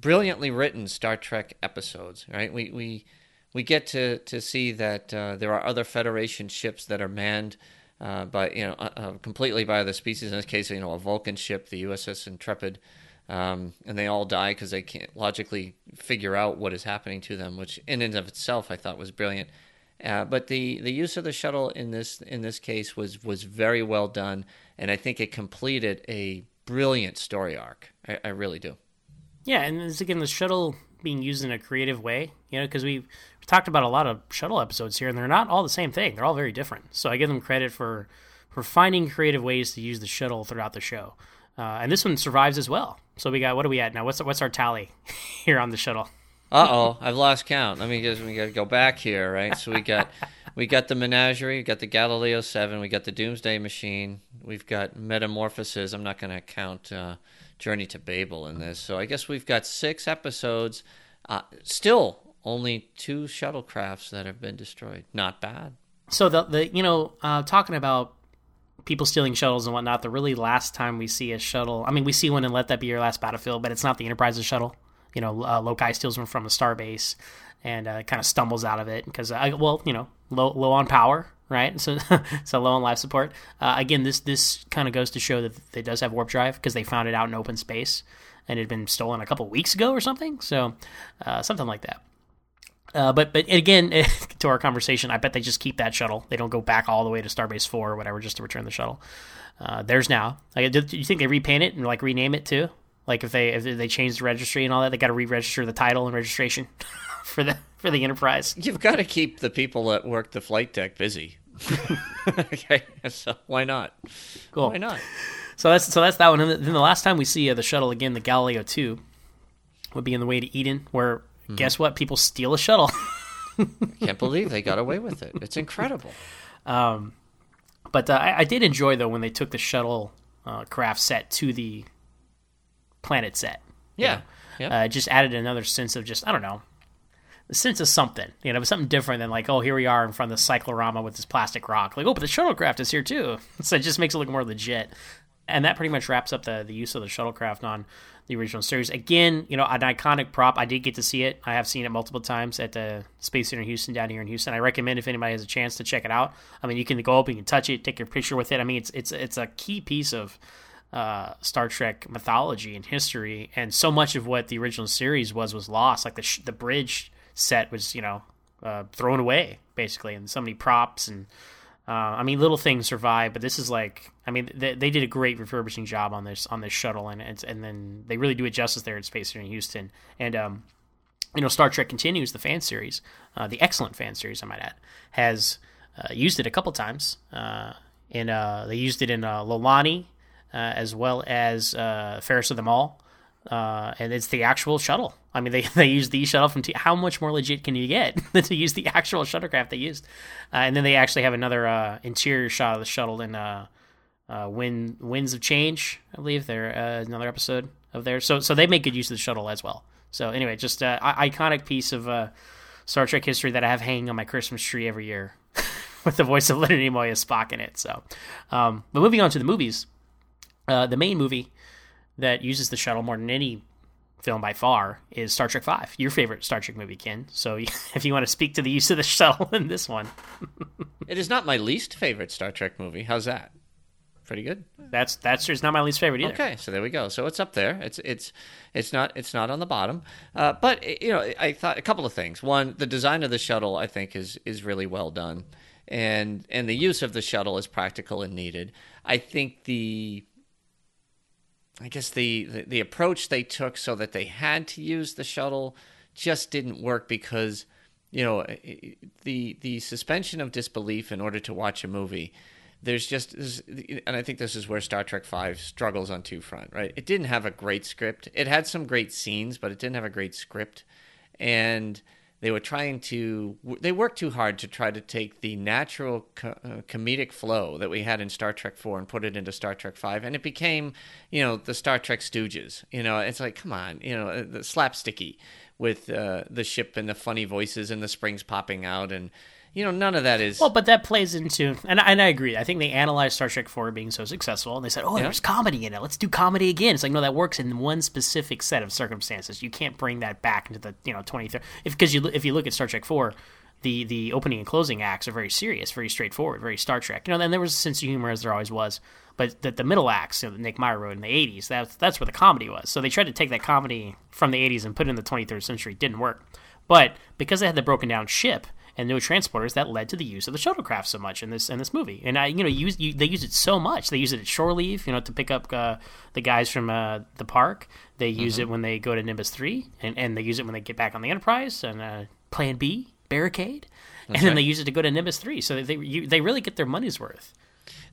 brilliantly written Star Trek episodes, right? We, we, we get to, to see that uh, there are other Federation ships that are manned uh, by you know uh, uh, completely by the species. In this case, you know a Vulcan ship, the USS Intrepid, um, and they all die because they can't logically figure out what is happening to them, which in and of itself I thought was brilliant. Uh, but the, the use of the shuttle in this in this case was was very well done, and I think it completed a brilliant story arc. I, I really do. Yeah, and it's again the shuttle being used in a creative way, you know, because we've talked about a lot of shuttle episodes here, and they're not all the same thing. They're all very different. So I give them credit for for finding creative ways to use the shuttle throughout the show. Uh, and this one survives as well. So we got what are we at now? What's what's our tally here on the shuttle? Uh oh, I've lost count. Let me just we got to go back here, right? So we got we got the Menagerie, we got the Galileo Seven, we got the Doomsday Machine, we've got Metamorphosis. I'm not going to count uh, Journey to Babel in this, so I guess we've got six episodes. Uh, still, only two shuttlecrafts that have been destroyed. Not bad. So the the you know uh, talking about people stealing shuttles and whatnot. The really last time we see a shuttle, I mean, we see one in Let That Be Your Last Battlefield, but it's not the Enterprise's shuttle. You know, uh, Lokai steals one from a starbase and uh, kind of stumbles out of it because, uh, well, you know, low low on power, right? So so low on life support. Uh, again, this this kind of goes to show that it does have warp drive because they found it out in open space and it had been stolen a couple weeks ago or something. So uh, something like that. Uh, but but again, to our conversation, I bet they just keep that shuttle. They don't go back all the way to Starbase Four or whatever just to return the shuttle. Uh, there's now. Like, do, do you think they repaint it and like rename it too? Like if they if they change the registry and all that, they got to re-register the title and registration for the for the Enterprise. You've got to keep the people that work the flight deck busy. okay, so why not? Cool. Why not? So that's so that's that one. And then the last time we see uh, the shuttle again, the Galileo Two, would be in the way to Eden, where Mm-hmm. guess what? People steal a shuttle. Can't believe they got away with it. It's incredible. But uh, I, I did enjoy though when they took the shuttle uh, craft set to the planet set. Yeah. know? Yeah. Uh, just added another sense of just I don't know, the sense of something. You know, something different than like oh here we are in front of the cyclorama with this plastic rock. Like oh but the shuttlecraft is here too. So it just makes it look more legit. And that pretty much wraps up the the use of the shuttlecraft on the original series. Again, you know, an iconic prop. I did get to see it. I have seen it multiple times at the Space Center Houston down here in Houston. I recommend if anybody has a chance to check it out. I mean, you can go up, you can touch it, take your picture with it. I mean, it's it's it's a key piece of uh, Star Trek mythology and history, and so much of what the original series was was lost. Like the sh- the bridge set was, you know, uh, thrown away basically, and so many props and. Uh, I mean, little things survive, but this is like, I mean, they, they did a great refurbishing job on this on this shuttle, and and then they really do it justice there at Space Center in Houston. And um, you know, Star Trek Continues, the fan series, uh, the excellent fan series, I might add, has uh, used it a couple times. Uh, and uh, they used it in uh, Lolani uh, as well as Fairest of them All. Uh, and it's the actual shuttle. I mean, they, they use the shuttle from T. How much more legit can you get than to use the actual shuttlecraft they used? Uh, and then they actually have another uh, interior shot of the shuttle in uh, uh, Wind, Winds of Change, I believe. They're uh, another episode of there. So so they make good use of the shuttle as well. So anyway, just uh, iconic piece of Star Trek history that I have hanging on my Christmas tree every year with the voice of Leonard Nimoy as Spock in it. So, um, but moving on to the movies, the main movie that uses the shuttle more than any film by far is Star Trek Five, your favorite Star Trek movie, Ken. So if you want to speak to the use of the shuttle in this one, It is not my least favorite Star Trek movie. How's that? Pretty good. that's that's just not my least favorite either. Okay, so there we go. So it's up there. It's it's it's not it's not on the bottom. Uh, but you know, I thought a couple of things. One, the design of the shuttle I think is is really well done, and and the use of the shuttle is practical and needed. I think the I guess the, the the approach they took so that they had to use the shuttle just didn't work because you know the the suspension of disbelief in order to watch a movie there's just and i think this is where star trek 5 struggles on two front right? It didn't have a great script. It had some great scenes but it didn't have a great script. And they were trying to they worked too hard to try to take the natural co- uh, comedic flow that we had in Star Trek 4 and put it into Star Trek 5 and it became you know the Star Trek stooges. You know it's like come on you know the slapsticky with uh, the ship and the funny voices and the springs popping out and you know none of that is Well, but that plays into, and, and I agree. I think they analyzed Star Trek 4 being so successful, and they said, oh, there's comedy in it. Let's do comedy again. It's like, no, that works in one specific set of circumstances. You can't bring that back into the, you know, 23rd. If, because you, if you look at Star Trek 4, the, the opening and closing acts are very serious, very straightforward, very Star Trek. You know, and there was a sense of humor as there always was. But the, the middle acts, you know, that Nick Meyer wrote in the 80s, that's, that's where the comedy was. So they tried to take that comedy from the 80s and put it in the 23rd century. It didn't work. But because they had the broken down ship, and no transporters that led to the use of the shuttlecraft so much in this in this movie. And I, you know, use you, they use it so much. They use it at shore leave, you know, to pick up uh, the guys from uh, the park. They use it when they go to Nimbus Three, and, and they use it when they get back on the Enterprise and uh, Plan B barricade, and then they use it to go to Nimbus Three. So they you, they really get their money's worth.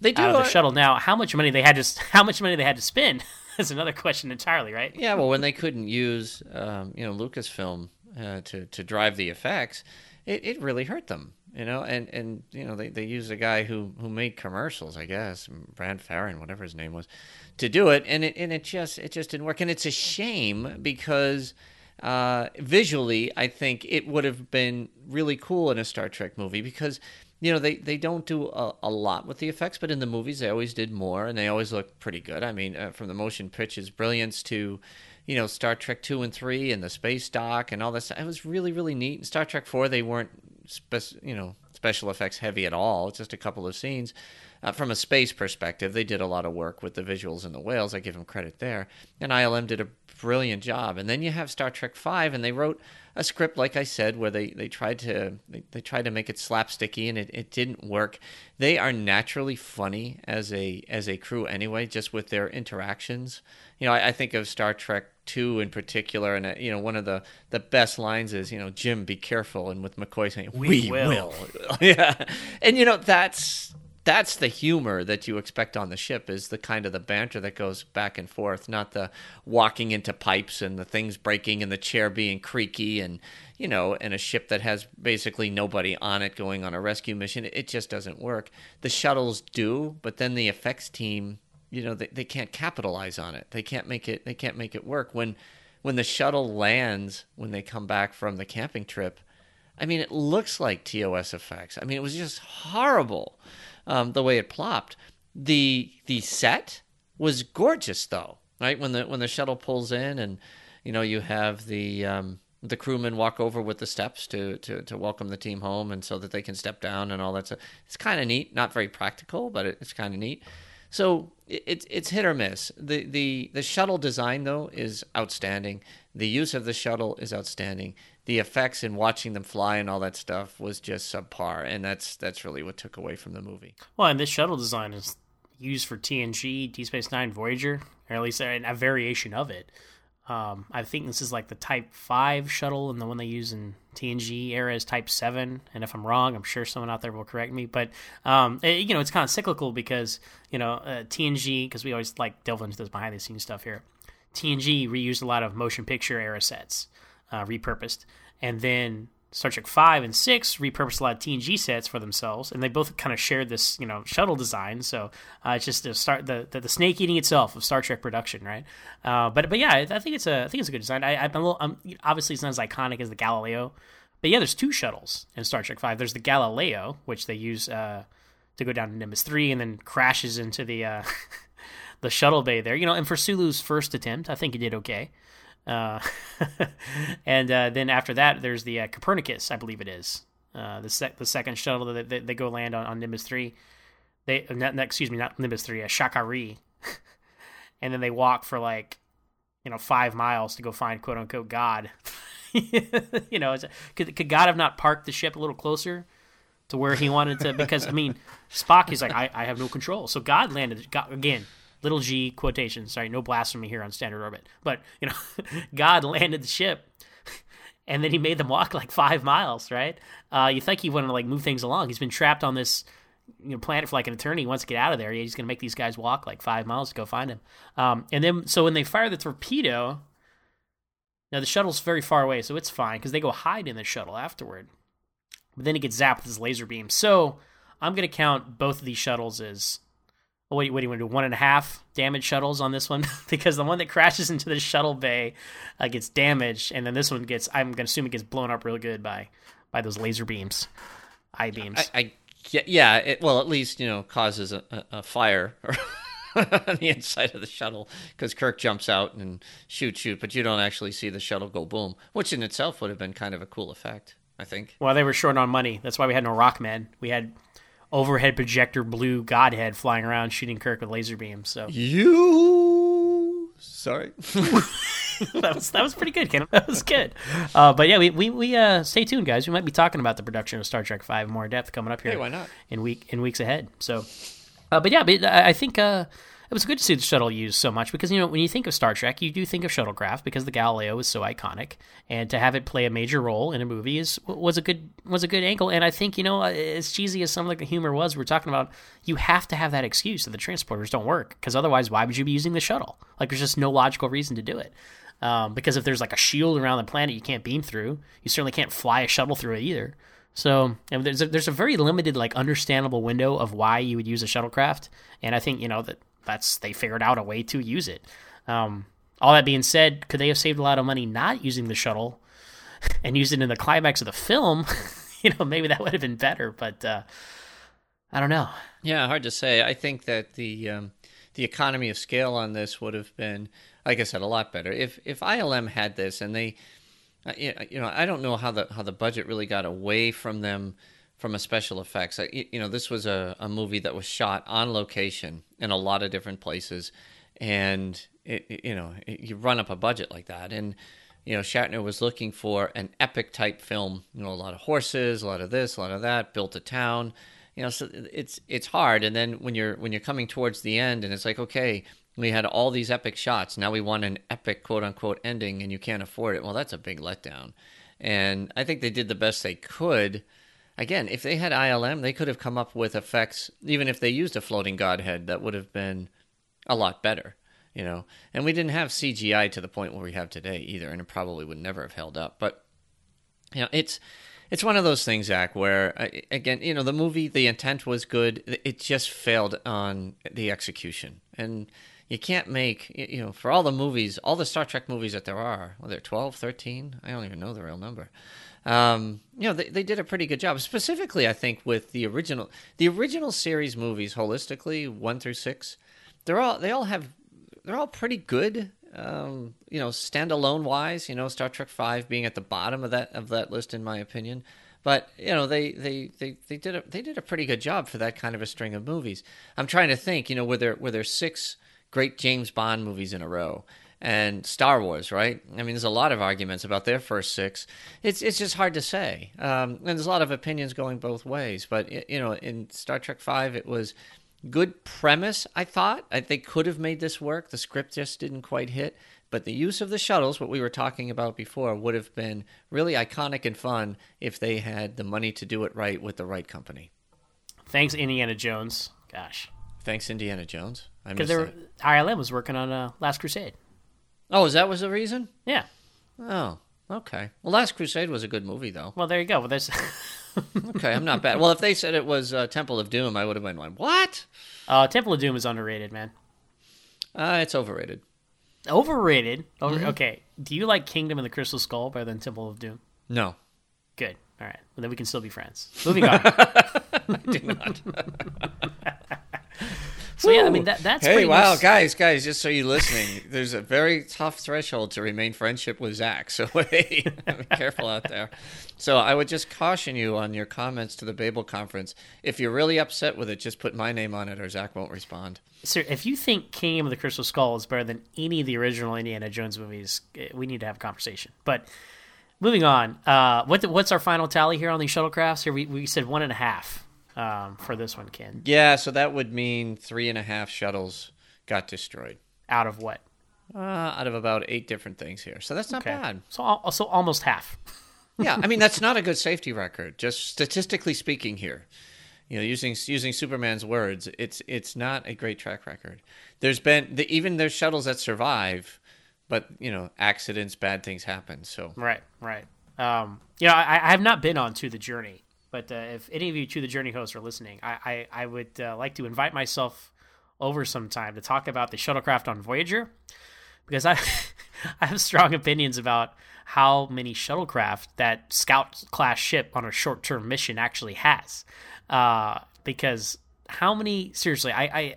They do out of the uh, shuttle. Now, how much money they had to how much money they had to spend is another question entirely, right? Yeah, well, when they couldn't use, um, you know, Lucasfilm uh, to to drive the effects, it, it really hurt them. You know, and, and you know they, they used a guy who, who made commercials, I guess, Bran Ferren, whatever his name was, to do it, and it and it just it just didn't work, and it's a shame because uh, visually, I think it would have been really cool in a Star Trek movie because you know they, they don't do a, a lot with the effects, but in the movies they always did more, and they always look pretty good. I mean, uh, from the motion pictures brilliance to you know Star Trek two and three and the space dock and all this, it was really really neat. In Star Trek four, they weren't spe- you know special effects heavy at all. It's just a couple of scenes. Uh, from a space perspective, they did a lot of work with the visuals and the whales. I give them credit there. And ILM did a brilliant job. And then you have Star Trek Five, and they wrote a script, like I said, where they, they tried to they, they tried to make it slapsticky, and it, it didn't work. They are naturally funny as a as a crew anyway, just with their interactions. You know, I, I think of Star Trek two in particular, and uh, you know, one of the the best lines is, you know, Jim, be careful, and with McCoy saying, "We, will." yeah, and you know that's that's the humor that you expect on the ship is the kind of the banter that goes back and forth, not the walking into pipes and the things breaking and the chair being creaky and you know, and a ship that has basically nobody on it going on a rescue mission. It just doesn't work. The shuttles do, but then the effects team, you know, they, they can't capitalize on it. They can't make it they can't make it work. When when the shuttle lands when they come back from the camping trip, I mean, it looks like TOS effects. I mean, it was just horrible um, the way it plopped. The the set was gorgeous though, right? When the when the shuttle pulls in and you know you have the um, the crewmen walk over with the steps to, to, to welcome the team home and so that they can step down and all that stuff. It's kind of neat, not very practical, but it, it's kind of neat. So it's it's hit or miss. The, the the shuttle design though is outstanding. The use of the shuttle is outstanding. The effects and watching them fly and all that stuff was just subpar, and that's that's really what took away from the movie. Well, and this shuttle design is used for TNG, Deep Space Nine, Voyager, or at least a, a variation of it. Um, I think this is like the Type Five shuttle, and the one they use in TNG era is Type Seven. And if I'm wrong, I'm sure someone out there will correct me. But um, it, you know, it's kind of cyclical because you know uh, TNG, because we always like delve into this behind the scenes stuff here. TNG reused a lot of motion picture era sets, uh, repurposed, and then Star Trek Five and Six repurposed a lot of TNG sets for themselves, and they both kind of shared this, you know, shuttle design. So uh, it's just the start the, the, the snake eating itself of Star Trek production, right? Uh, but but yeah, I, think it's a I think it's a good design. I, I'm a little I'm, obviously it's not as iconic as the Galileo, but yeah, there's two shuttles in Star Trek Five. There's the Galileo, which they use uh, to go down to Nimbus Three, and then crashes into the uh, the shuttle bay there. You know, and for Sulu's first attempt, I think he did okay. Uh, and uh, then after that, there's the uh, Copernicus, I believe it is uh, the sec- the second shuttle that they, they go land on, on Nimbus three. They not, not, excuse me, not Nimbus three, uh, Sha Ka Ree, and then they walk for like you know five miles to go find quote unquote God. you know, could could God have not parked the ship a little closer? To where he wanted to, because I mean, Spock is like, I, I have no control. So God landed God, again little g quotation. Sorry, no blasphemy here on standard orbit. But you know, God landed the ship, and then he made them walk like five miles. Right? Uh, you think he wanted to like move things along? He's been trapped on this you know planet for like an eternity. He wants to get out of there. He's going to make these guys walk like five miles to go find him. Um, and then so when they fire the torpedo, now the shuttle's very far away, so it's fine because they go hide in the shuttle afterward. But then he gets zapped with his laser beam. So I'm going to count both of these shuttles as what do you, what do you want to do? One and a half damage shuttles on this one because the one that crashes into the shuttle bay uh, gets damaged, and then this one gets. I'm going to assume it gets blown up real good by by those laser beams, eye beams. I, I yeah, it, well, at least you know causes a, a, fire on the inside of the shuttle because Kirk jumps out and shoot, shoot, but you don't actually see the shuttle go boom, which in itself would have been kind of a cool effect. I think. Well, they were short on money. That's why we had no Rockmen. We had overhead projector blue godhead flying around shooting Kirk with laser beams. So you sorry. that was that was pretty good, Ken. That was good. Uh, but yeah, we we, we uh, stay tuned, guys. We might be talking about the production of Star Trek Five more depth coming up here. Hey, why not? In week in weeks ahead. So, uh, but yeah, but I think uh, it was good to see the shuttle used so much because you know when you think of Star Trek, you do think of shuttlecraft because the Galileo is so iconic, and to have it play a major role in a movie is was a good was a good angle. And I think you know as cheesy as some of the humor was, we're talking about you have to have that excuse that the transporters don't work because otherwise, why would you be using the shuttle? Like there's just no logical reason to do it. Um, because if there's like a shield around the planet you can't beam through, you certainly can't fly a shuttle through it either. So there's a, there's a very limited like understandable window of why you would use a shuttlecraft, and I think you know that that's they figured out a way to use it. Um, all that being said, could they have saved a lot of money not using the shuttle and used it in the climax of the film? you know, maybe that would have been better, but uh, I don't know. Yeah, hard to say. I think that the um, the economy of scale on this would have been, like I said, a lot better if if ILM had this and they uh, you know, I don't know how the how the budget really got away from them from a special effects. You know, this was a, a movie that was shot on location in a lot of different places, and it, you know, you run up a budget like that, and you know, Shatner was looking for an epic type film. You know, a lot of horses, a lot of this, a lot of that, built a town. You know, so it's it's hard. And then when you're when you're coming towards the end, and it's like, okay, we had all these epic shots. Now we want an epic quote unquote ending and you can't afford it. Well, that's a big letdown. And I think they did the best they could. Again, if they had ILM, they could have come up with effects, even if they used a floating godhead, that would have been a lot better, you know. And we didn't have CGI to the point where we have today either, and it probably would never have held up. But, you know, it's it's one of those things, Zach, where uh, again, you know, the movie, the intent was good. It just failed on the execution. And you can't make you know for all the movies all the star trek movies that there are well, they're 12 13 i don't even know the real number um, you know they, they did a pretty good job specifically i think with the original the original series movies holistically one through six they're all they all have they're all pretty good um, you know standalone wise you know star trek 5 being at the bottom of that of that list in my opinion but you know they, they, they, they did a they did a pretty good job for that kind of a string of movies. I'm trying to think, you know, were there were there six great James Bond movies in a row. And Star Wars, right? I mean, there's a lot of arguments about their first six. It's it's just hard to say, um, and there's a lot of opinions going both ways. But you know, in Star Trek Five, it was good premise. I thought I, they could have made this work. The script just didn't quite hit. But the use of the shuttles, what we were talking about before, would have been really iconic and fun if they had the money to do it right with the right company. Thanks, Indiana Jones. Gosh. Thanks, Indiana Jones. I'm excited. Because ILM was working on uh, Last Crusade. Oh, is that was the reason? Yeah. Oh, okay. Well, Last Crusade was a good movie, though. Well, there you go. Well, there's. okay, I'm not bad. Well, if they said it was uh, Temple of Doom, I would have been like, "What?" Uh, Temple of Doom is underrated, man. Uh, it's overrated. Overrated. Over- mm-hmm. Okay. Do you like Kingdom of the Crystal Skull better than Temple of Doom? No. Good. All right. Well, then we can still be friends. Moving on. I do not. So yeah, I mean that that's hey, wow, much... guys, guys, just so you're listening, there's a very tough threshold to remain friendship with Zach. So hey, be careful out there. So I would just caution you on your comments to the Babel conference. If you're really upset with it, just put my name on it, or Zach won't respond. Sir, if you think Kingdom of the Crystal Skull is better than any of the original Indiana Jones movies, eh, we need to have a conversation. But moving on, uh, what the, what's our final tally here on these shuttlecrafts? Here we, we said one and a half um, for this one, Ken. Yeah, so that would mean three and a half shuttles got destroyed. Out of what? Uh, out of about eight different things here. So that's not okay. bad. So, so almost half. yeah, I mean that's not a good safety record, just statistically speaking. Here, you know, using using Superman's words, it's it's not a great track record. There's been the, even there's shuttles that survive, but you know, accidents, bad things happen. So right, right. Um, you know, I, I have not been on to the journey but uh, if any of you to the Journey hosts are listening, I I, I would uh, like to invite myself over sometime to talk about the shuttlecraft on Voyager, because I I have strong opinions about how many shuttlecraft that scout class ship on a short term mission actually has. Uh, because how many seriously, I I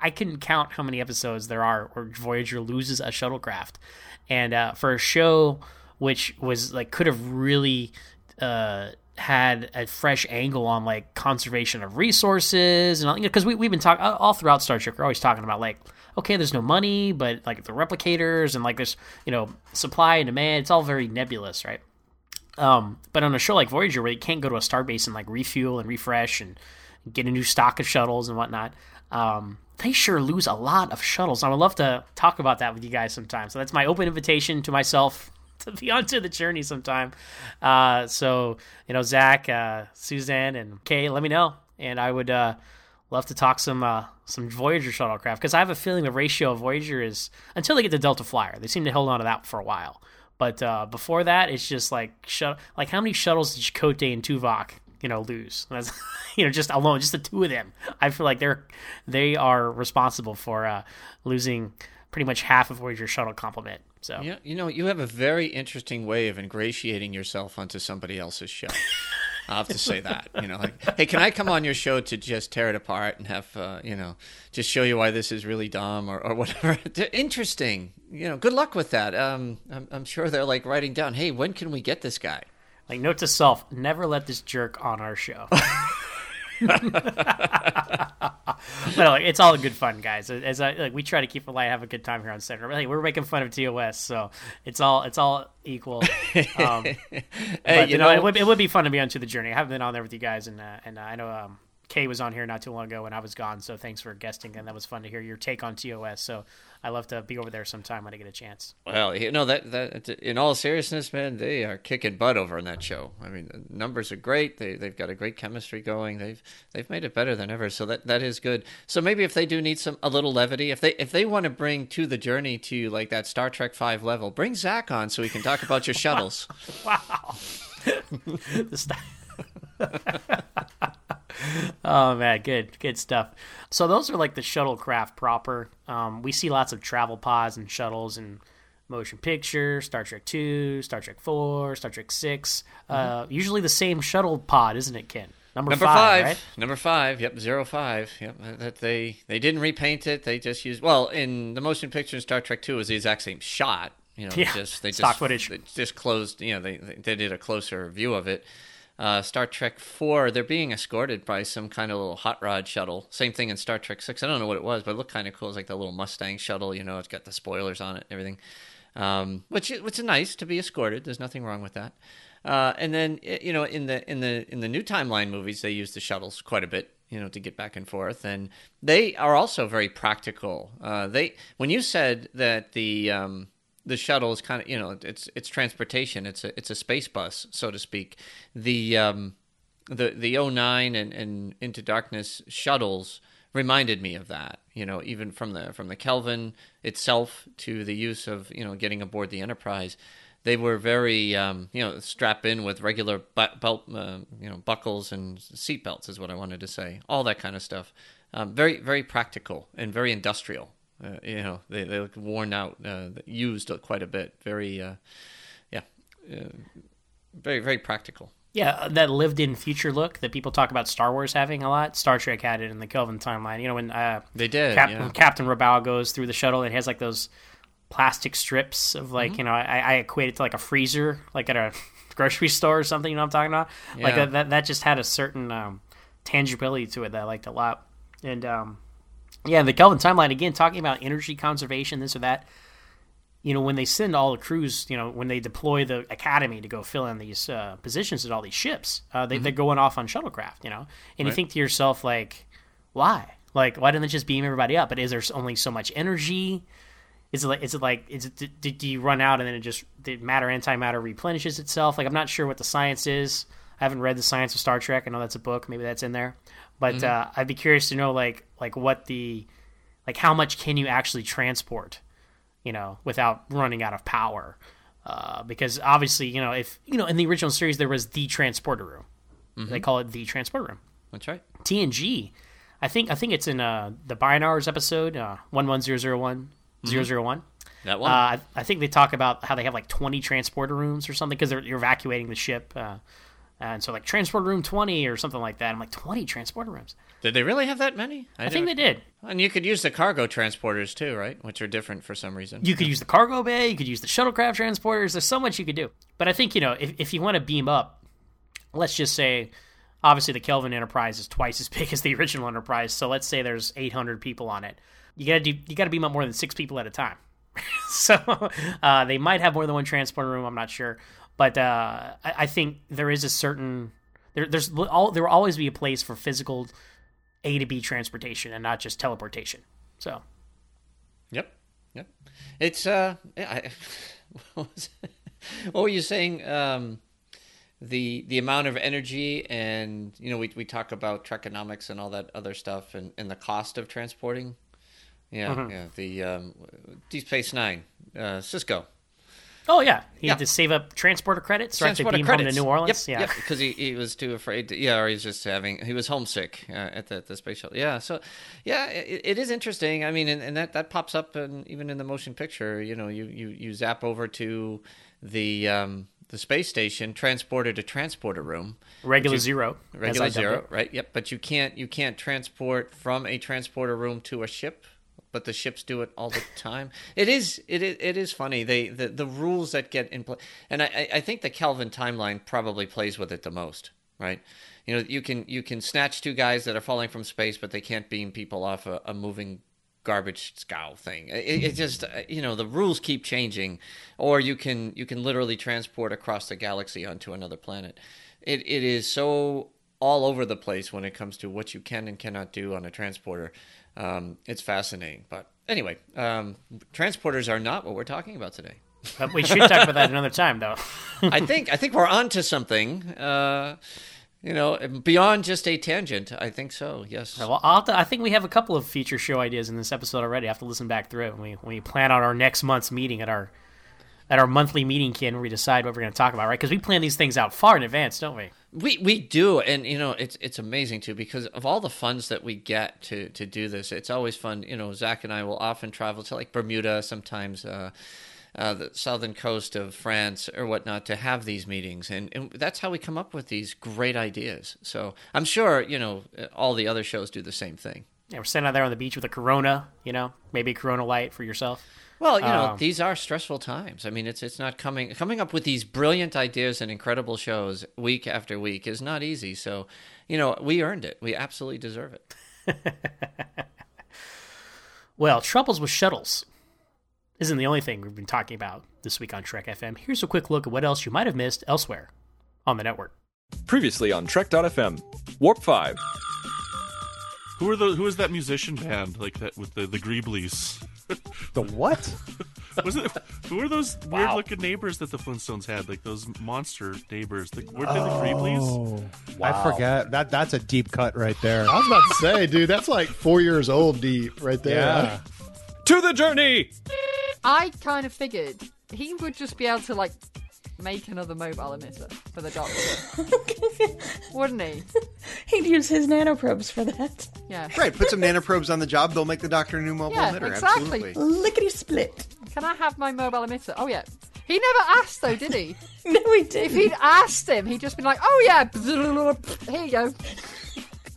I couldn't count how many episodes there are where Voyager loses a shuttlecraft, and uh, for a show which was like could have really uh, had a fresh angle on like conservation of resources and because you know, we, we've been talking all throughout Star Trek, we're always talking about like, okay, there's no money, but like the replicators and like this, you know, supply and demand, it's all very nebulous, right? Um, but on a show like Voyager, where you can't go to a starbase and like refuel and refresh and get a new stock of shuttles and whatnot, um, they sure lose a lot of shuttles. I would love to talk about that with you guys sometime. So that's my open invitation to myself to be onto the journey sometime. Uh, so you know, Zach, uh, Suzanne, and Kay, let me know, and I would uh, love to talk some uh, some Voyager shuttlecraft because I have a feeling the ratio of Voyager is until they get to Delta Flyer, they seem to hold on to that for a while. But uh, before that, it's just like shut like how many shuttles did Chakotay and Tuvok you know lose? That's, you know, just alone, just the two of them. I feel like they're they are responsible for uh, losing pretty much half of Voyager shuttle complement. So Yeah, you know, you have a very interesting way of ingratiating yourself onto somebody else's show. I'll have to say that. You know, like, hey, can I come on your show to just tear it apart and have, uh, you know, just show you why this is really dumb or, or whatever? Interesting. You know, good luck with that. Um, I'm, I'm sure they're like writing down, hey, when can we get this guy? Like note to self: never let this jerk on our show. but like, it's all good fun, guys. As I like, we try to keep it light, have a good time here on Center. Hey, we're making fun of TOS, so it's all it's all equal. Um, Hey, but, you know, know, it would, it would be fun to be onto the journey. I haven't been on there with you guys, and uh, and uh, I know um, Kay was on here not too long ago when I was gone. So thanks for guesting, and that was fun to hear your take on TOS. So I love to be over there sometime when I get a chance. Well, you know that that in all seriousness, man, they are kicking butt over on that show. I mean, the numbers are great. They they've got a great chemistry going. They've they've made it better than ever. So that that is good. So maybe if they do need some a little levity, if they if they want to bring to the journey to like that Star Trek Five level, bring Zach on so we can talk about your shuttles. Wow. The st- oh man, good, good stuff. So those are like the shuttlecraft proper. Um, we see lots of travel pods and shuttles and motion picture, Star Trek Two, Star Trek Four, Star Trek 6 Uh, usually the same shuttle pod, isn't it, Ken? Number, Number five, five, right? number five, yep, zero five, yep. That they they didn't repaint it. They just used well in the motion picture in Star Trek Two was the exact same shot. You know, Yeah, just they stock just, footage. They just closed. You know, they they did a closer view of it. Uh, Star Trek Four, they're being escorted by some kind of little hot rod shuttle. Same thing in Star Trek Six. I don't know what it was, but it looked kind of cool. It's like the little Mustang shuttle. You know, it's got the spoilers on it and everything, um, which which is nice to be escorted. There's nothing wrong with that. Uh, and then you know in the in the in the new timeline movies they use the shuttles quite a bit you know to get back and forth and they are also very practical uh, they when you said that the um, the shuttle is kind of you know it's it's transportation. It's a it's a space bus so to speak. The um, the the 09 and, and into darkness shuttles reminded me of that you know even from the from the kelvin itself to the use of you know getting aboard the enterprise. They were very um, you know strap in with regular belt uh, you know buckles and seat belts is what i wanted to say. All that kind of stuff. Um, very very practical and very industrial uh, you know they, they look worn out uh, used quite a bit very uh, yeah uh, very very practical Yeah, that lived-in future look that people talk about Star Wars having a lot. Star Trek had it in the Kelvin timeline. You know when uh, They did, Cap- yeah. when Captain Robau goes through the shuttle, it has like those plastic strips of like Mm-hmm. you know I, I equate it to like a freezer, like at a grocery store or something. You know what I'm talking about? Like that, that that just had a certain um, tangibility to it that I liked a lot. And um, yeah, the Kelvin timeline again talking about energy conservation, this or that you know, when they send all the crews, you know, when they deploy the academy to go fill in these uh, positions at all these ships, uh, they, they're going off on shuttlecraft, you know, and you think to yourself, like, why? Like, why didn't they just beam everybody up? But is there only so much energy? Is it like, is it like, is it, do, do you run out and then it just, the matter, antimatter replenishes itself? Like, I'm not sure what the science is. I haven't read the science of Star Trek. I know that's a book. Maybe that's in there. But uh, I'd be curious to know, like, like what the, like, how much can you actually transport? you know, without running out of power. Uh, because obviously, you know, if you know, in the original series there was the transporter room. They call it the transporter room. that's right TNG, I think I think it's in uh, the Binars episode uh, one one zero zero one zero zero one. that one Uh, I, think they talk about how they have like twenty transporter rooms or something because you're evacuating the ship. Uh, and so like transporter room twenty or something like that. I'm like twenty transporter rooms. Did they really have that many? I think they did. And you could use the cargo transporters too, right? Which are different for some reason. You could use the cargo bay. You could use the shuttlecraft transporters. There's so much you could do. But I think you know if if you want to beam up, let's just say, obviously the Kelvin Enterprise is twice as big as the original Enterprise. So let's say there's 800 people on it. You gotta do you gotta beam up more than six people at a time. so uh, they might have more than one transporter room. I'm not sure, but uh, I, I think there is a certain there, there's all there will always be a place for physical A to B transportation and not just teleportation. So, Yep. Yep. It's uh, I, what, was what were you saying? Um, the the amount of energy and you know we we talk about trekonomics and all that other stuff and, and the cost of transporting. Yeah, yeah. The um, Deep Space Nine, uh, Sisko. Oh yeah, he Yeah. had to save up transporter credits so have to Transporter beam home to. New Orleans. Yep, yeah, yep, because he, he was too afraid. To, yeah, or he's just having he was homesick uh, at the, the space shuttle. Yeah, so yeah, it, it is interesting. I mean, and, and that that pops up in, even in the motion picture. You know, you you you zap over to the um, the space station, transporter to transporter room. regular you- zero, Regular zero, it. right? Yep. But you can't you can't transport from a transporter room to a ship. But the ships do it all the time. It is it is, it is funny. They the, the rules that get in play, and I I- I think the Kelvin timeline probably plays with it the most, right? You know, you can you can snatch two guys that are falling from space, but they can't beam people off a, a moving garbage scow thing. It, it just uh, you know the rules keep changing, or you can you can literally transport across the galaxy onto another planet. It it is so all over the place when it comes to what you can and cannot do on a transporter. Um, it's fascinating, but anyway, um, transporters are not what we're talking about today. But we should talk about that another time, though. I think I think we're on to something. Uh, you know, beyond just a tangent. I think so. Yes. Well, I'll to, I think we have a couple of feature show ideas in this episode already. I have to listen back through it when we, when we plan out our next month's meeting at our at our monthly meeting, Ken, where we decide what we're going to talk about, right? Because we plan these things out far in advance, don't we? We we do, and you know it's it's amazing too because of all the funds that we get to to do this. It's always fun. You know, Zach and I will often travel to like Bermuda, sometimes uh, uh, the southern coast of France or whatnot, to have these meetings, and, and that's how we come up with these great ideas. So I'm sure you know all the other shows do the same thing. Yeah, we're sitting out there on the beach with a Corona, you know, maybe a Corona Light for yourself. Well, you know, Um, these are stressful times. I mean, it's it's not coming coming up with these brilliant ideas and incredible shows week after week is not easy. So, you know, we earned it. We absolutely deserve it. Well, troubles with shuttles isn't the only thing we've been talking about this week on Trek FM. Here's a quick look at what else you might have missed elsewhere on the network. Previously on Trek.fm, Warp 5. Who are the who is that musician band like that with the the Greeblies? The what? Was it who are those weird looking neighbors that the Flintstones had? Like those monster neighbors. The, weren't they the Greeblies? Oh, I forget. That that's a deep cut right there. I was about to say, dude, that's like four years old deep right there. Yeah. To the journey! I kind of figured he would just be able to like make another mobile emitter for the doctor, wouldn't he? He'd use his nanoprobes for that. Yeah. Right, put some nanoprobes on the job, they'll make the doctor a new mobile Yeah, emitter. exactly. Absolutely. Lickety split. Can I have my mobile emitter? Oh yeah. He never asked though, did he? No, he didn't. he'd asked him, he'd just been like, "Oh yeah, here you go."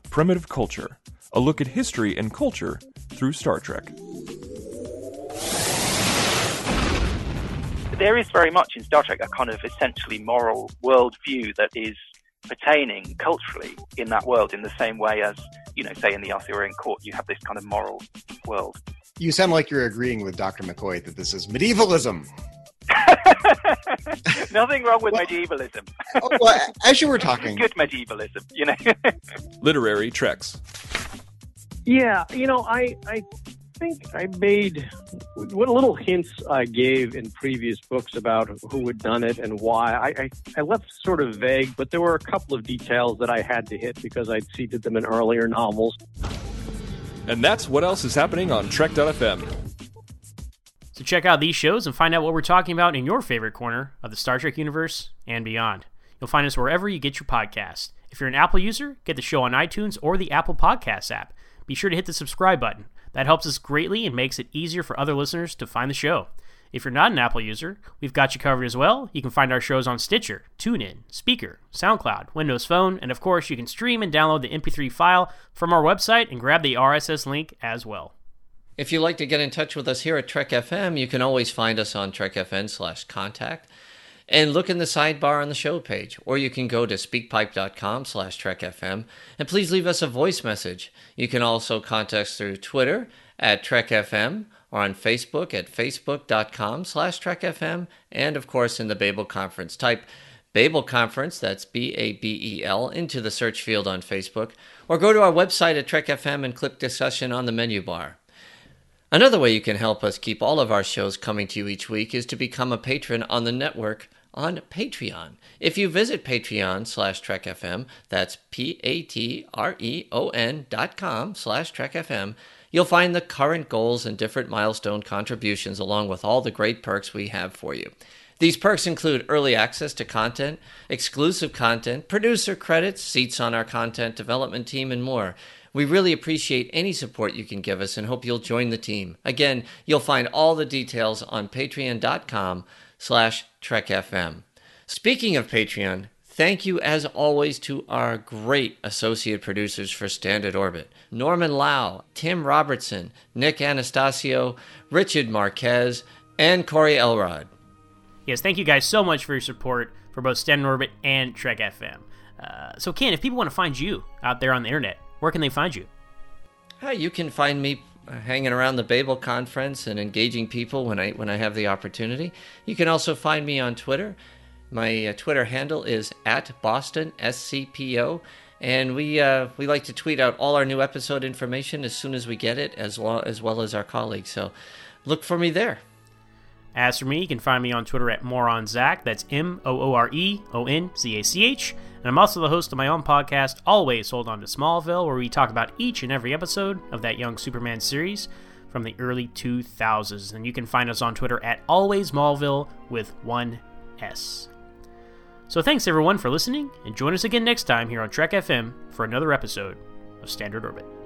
Primitive Culture. A look at history and culture through Star Trek. There is very much in Star Trek a kind of essentially moral worldview that is pertaining culturally in that world in the same way as, you know, say in the Arthurian court, you have this kind of moral world. You sound like you're agreeing with Dr. McCoy that this is medievalism. Nothing wrong with medievalism. Oh, well, as you were talking, Good medievalism, you know. Literary Treks. Yeah, you know, I I think I made what little hints I gave in previous books about who had done it and why. I, I, I left sort of vague, but there were a couple of details that I had to hit because I'd seeded them in earlier novels. And that's what else is happening on Trek.fm. So check out these shows and find out what we're talking about in your favorite corner of the Star Trek universe and beyond. You'll find us wherever you get your podcast. If you're an Apple user, get the show on iTunes or the Apple Podcasts app. Be sure to hit the subscribe button. That helps us greatly and makes it easier for other listeners to find the show. If you're not an Apple user, we've got you covered as well. You can find our shows on Stitcher, TuneIn, Spreaker, SoundCloud, Windows Phone, and of course, you can stream and download the MP3 file from our website and grab the RSS link as well. If you'd like to get in touch with us here at Trek FM, you can always find us on trekfm slash contact and look in the sidebar on the show page, or you can go to speakpipe.com slash trekfm and please leave us a voice message. You can also contact us through Twitter at trekfm or on Facebook at facebook.com slash trekfm and of course in the Babel conference. Type Babel Conference, that's B A B E L, into the search field on Facebook, or go to our website at Trek FM and click discussion on the menu bar. Another way you can help us keep all of our shows coming to you each week is to become a patron on the network on Patreon. If you visit Patreon slash TrekFM, that's P-A-T-R-E-O-N dot com slash TrekFM, you'll find the current goals and different milestone contributions along with all the great perks we have for you. These perks include early access to content, exclusive content, producer credits, seats on our content development team, and more. We really appreciate any support you can give us and hope you'll join the team. Again, you'll find all the details on patreon.com slash trekfm. Speaking of Patreon, thank you as always to our great associate producers for Standard Orbit. Norman Lao, Tim Robertson, Nick Anastassiou, Richard Marquez, and Corey Elrod. Yes, thank you guys so much for your support for both Standard Orbit and Trek FM. Uh, so, Ken, if people want to find you out there on the internet, where can they find you? Uh, you can find me hanging around the Babel conference and engaging people when I when I have the opportunity. You can also find me on Twitter. My uh, Twitter handle is at Boston SCPO, and we uh, we like to tweet out all our new episode information as soon as we get it, as well as well as our colleagues. So look for me there. As for me, you can find me on Twitter at Moron MooreOnZach. That's M O O R E O N Z A C H. And I'm also the host of my own podcast, Always Hold On to Smallville, where we talk about each and every episode of that Young Superman series from the early 2000s. And you can find us on Twitter at Always Smallville with one S. So thanks everyone for listening, and join us again next time here on Trek FM for another episode of Standard Orbit.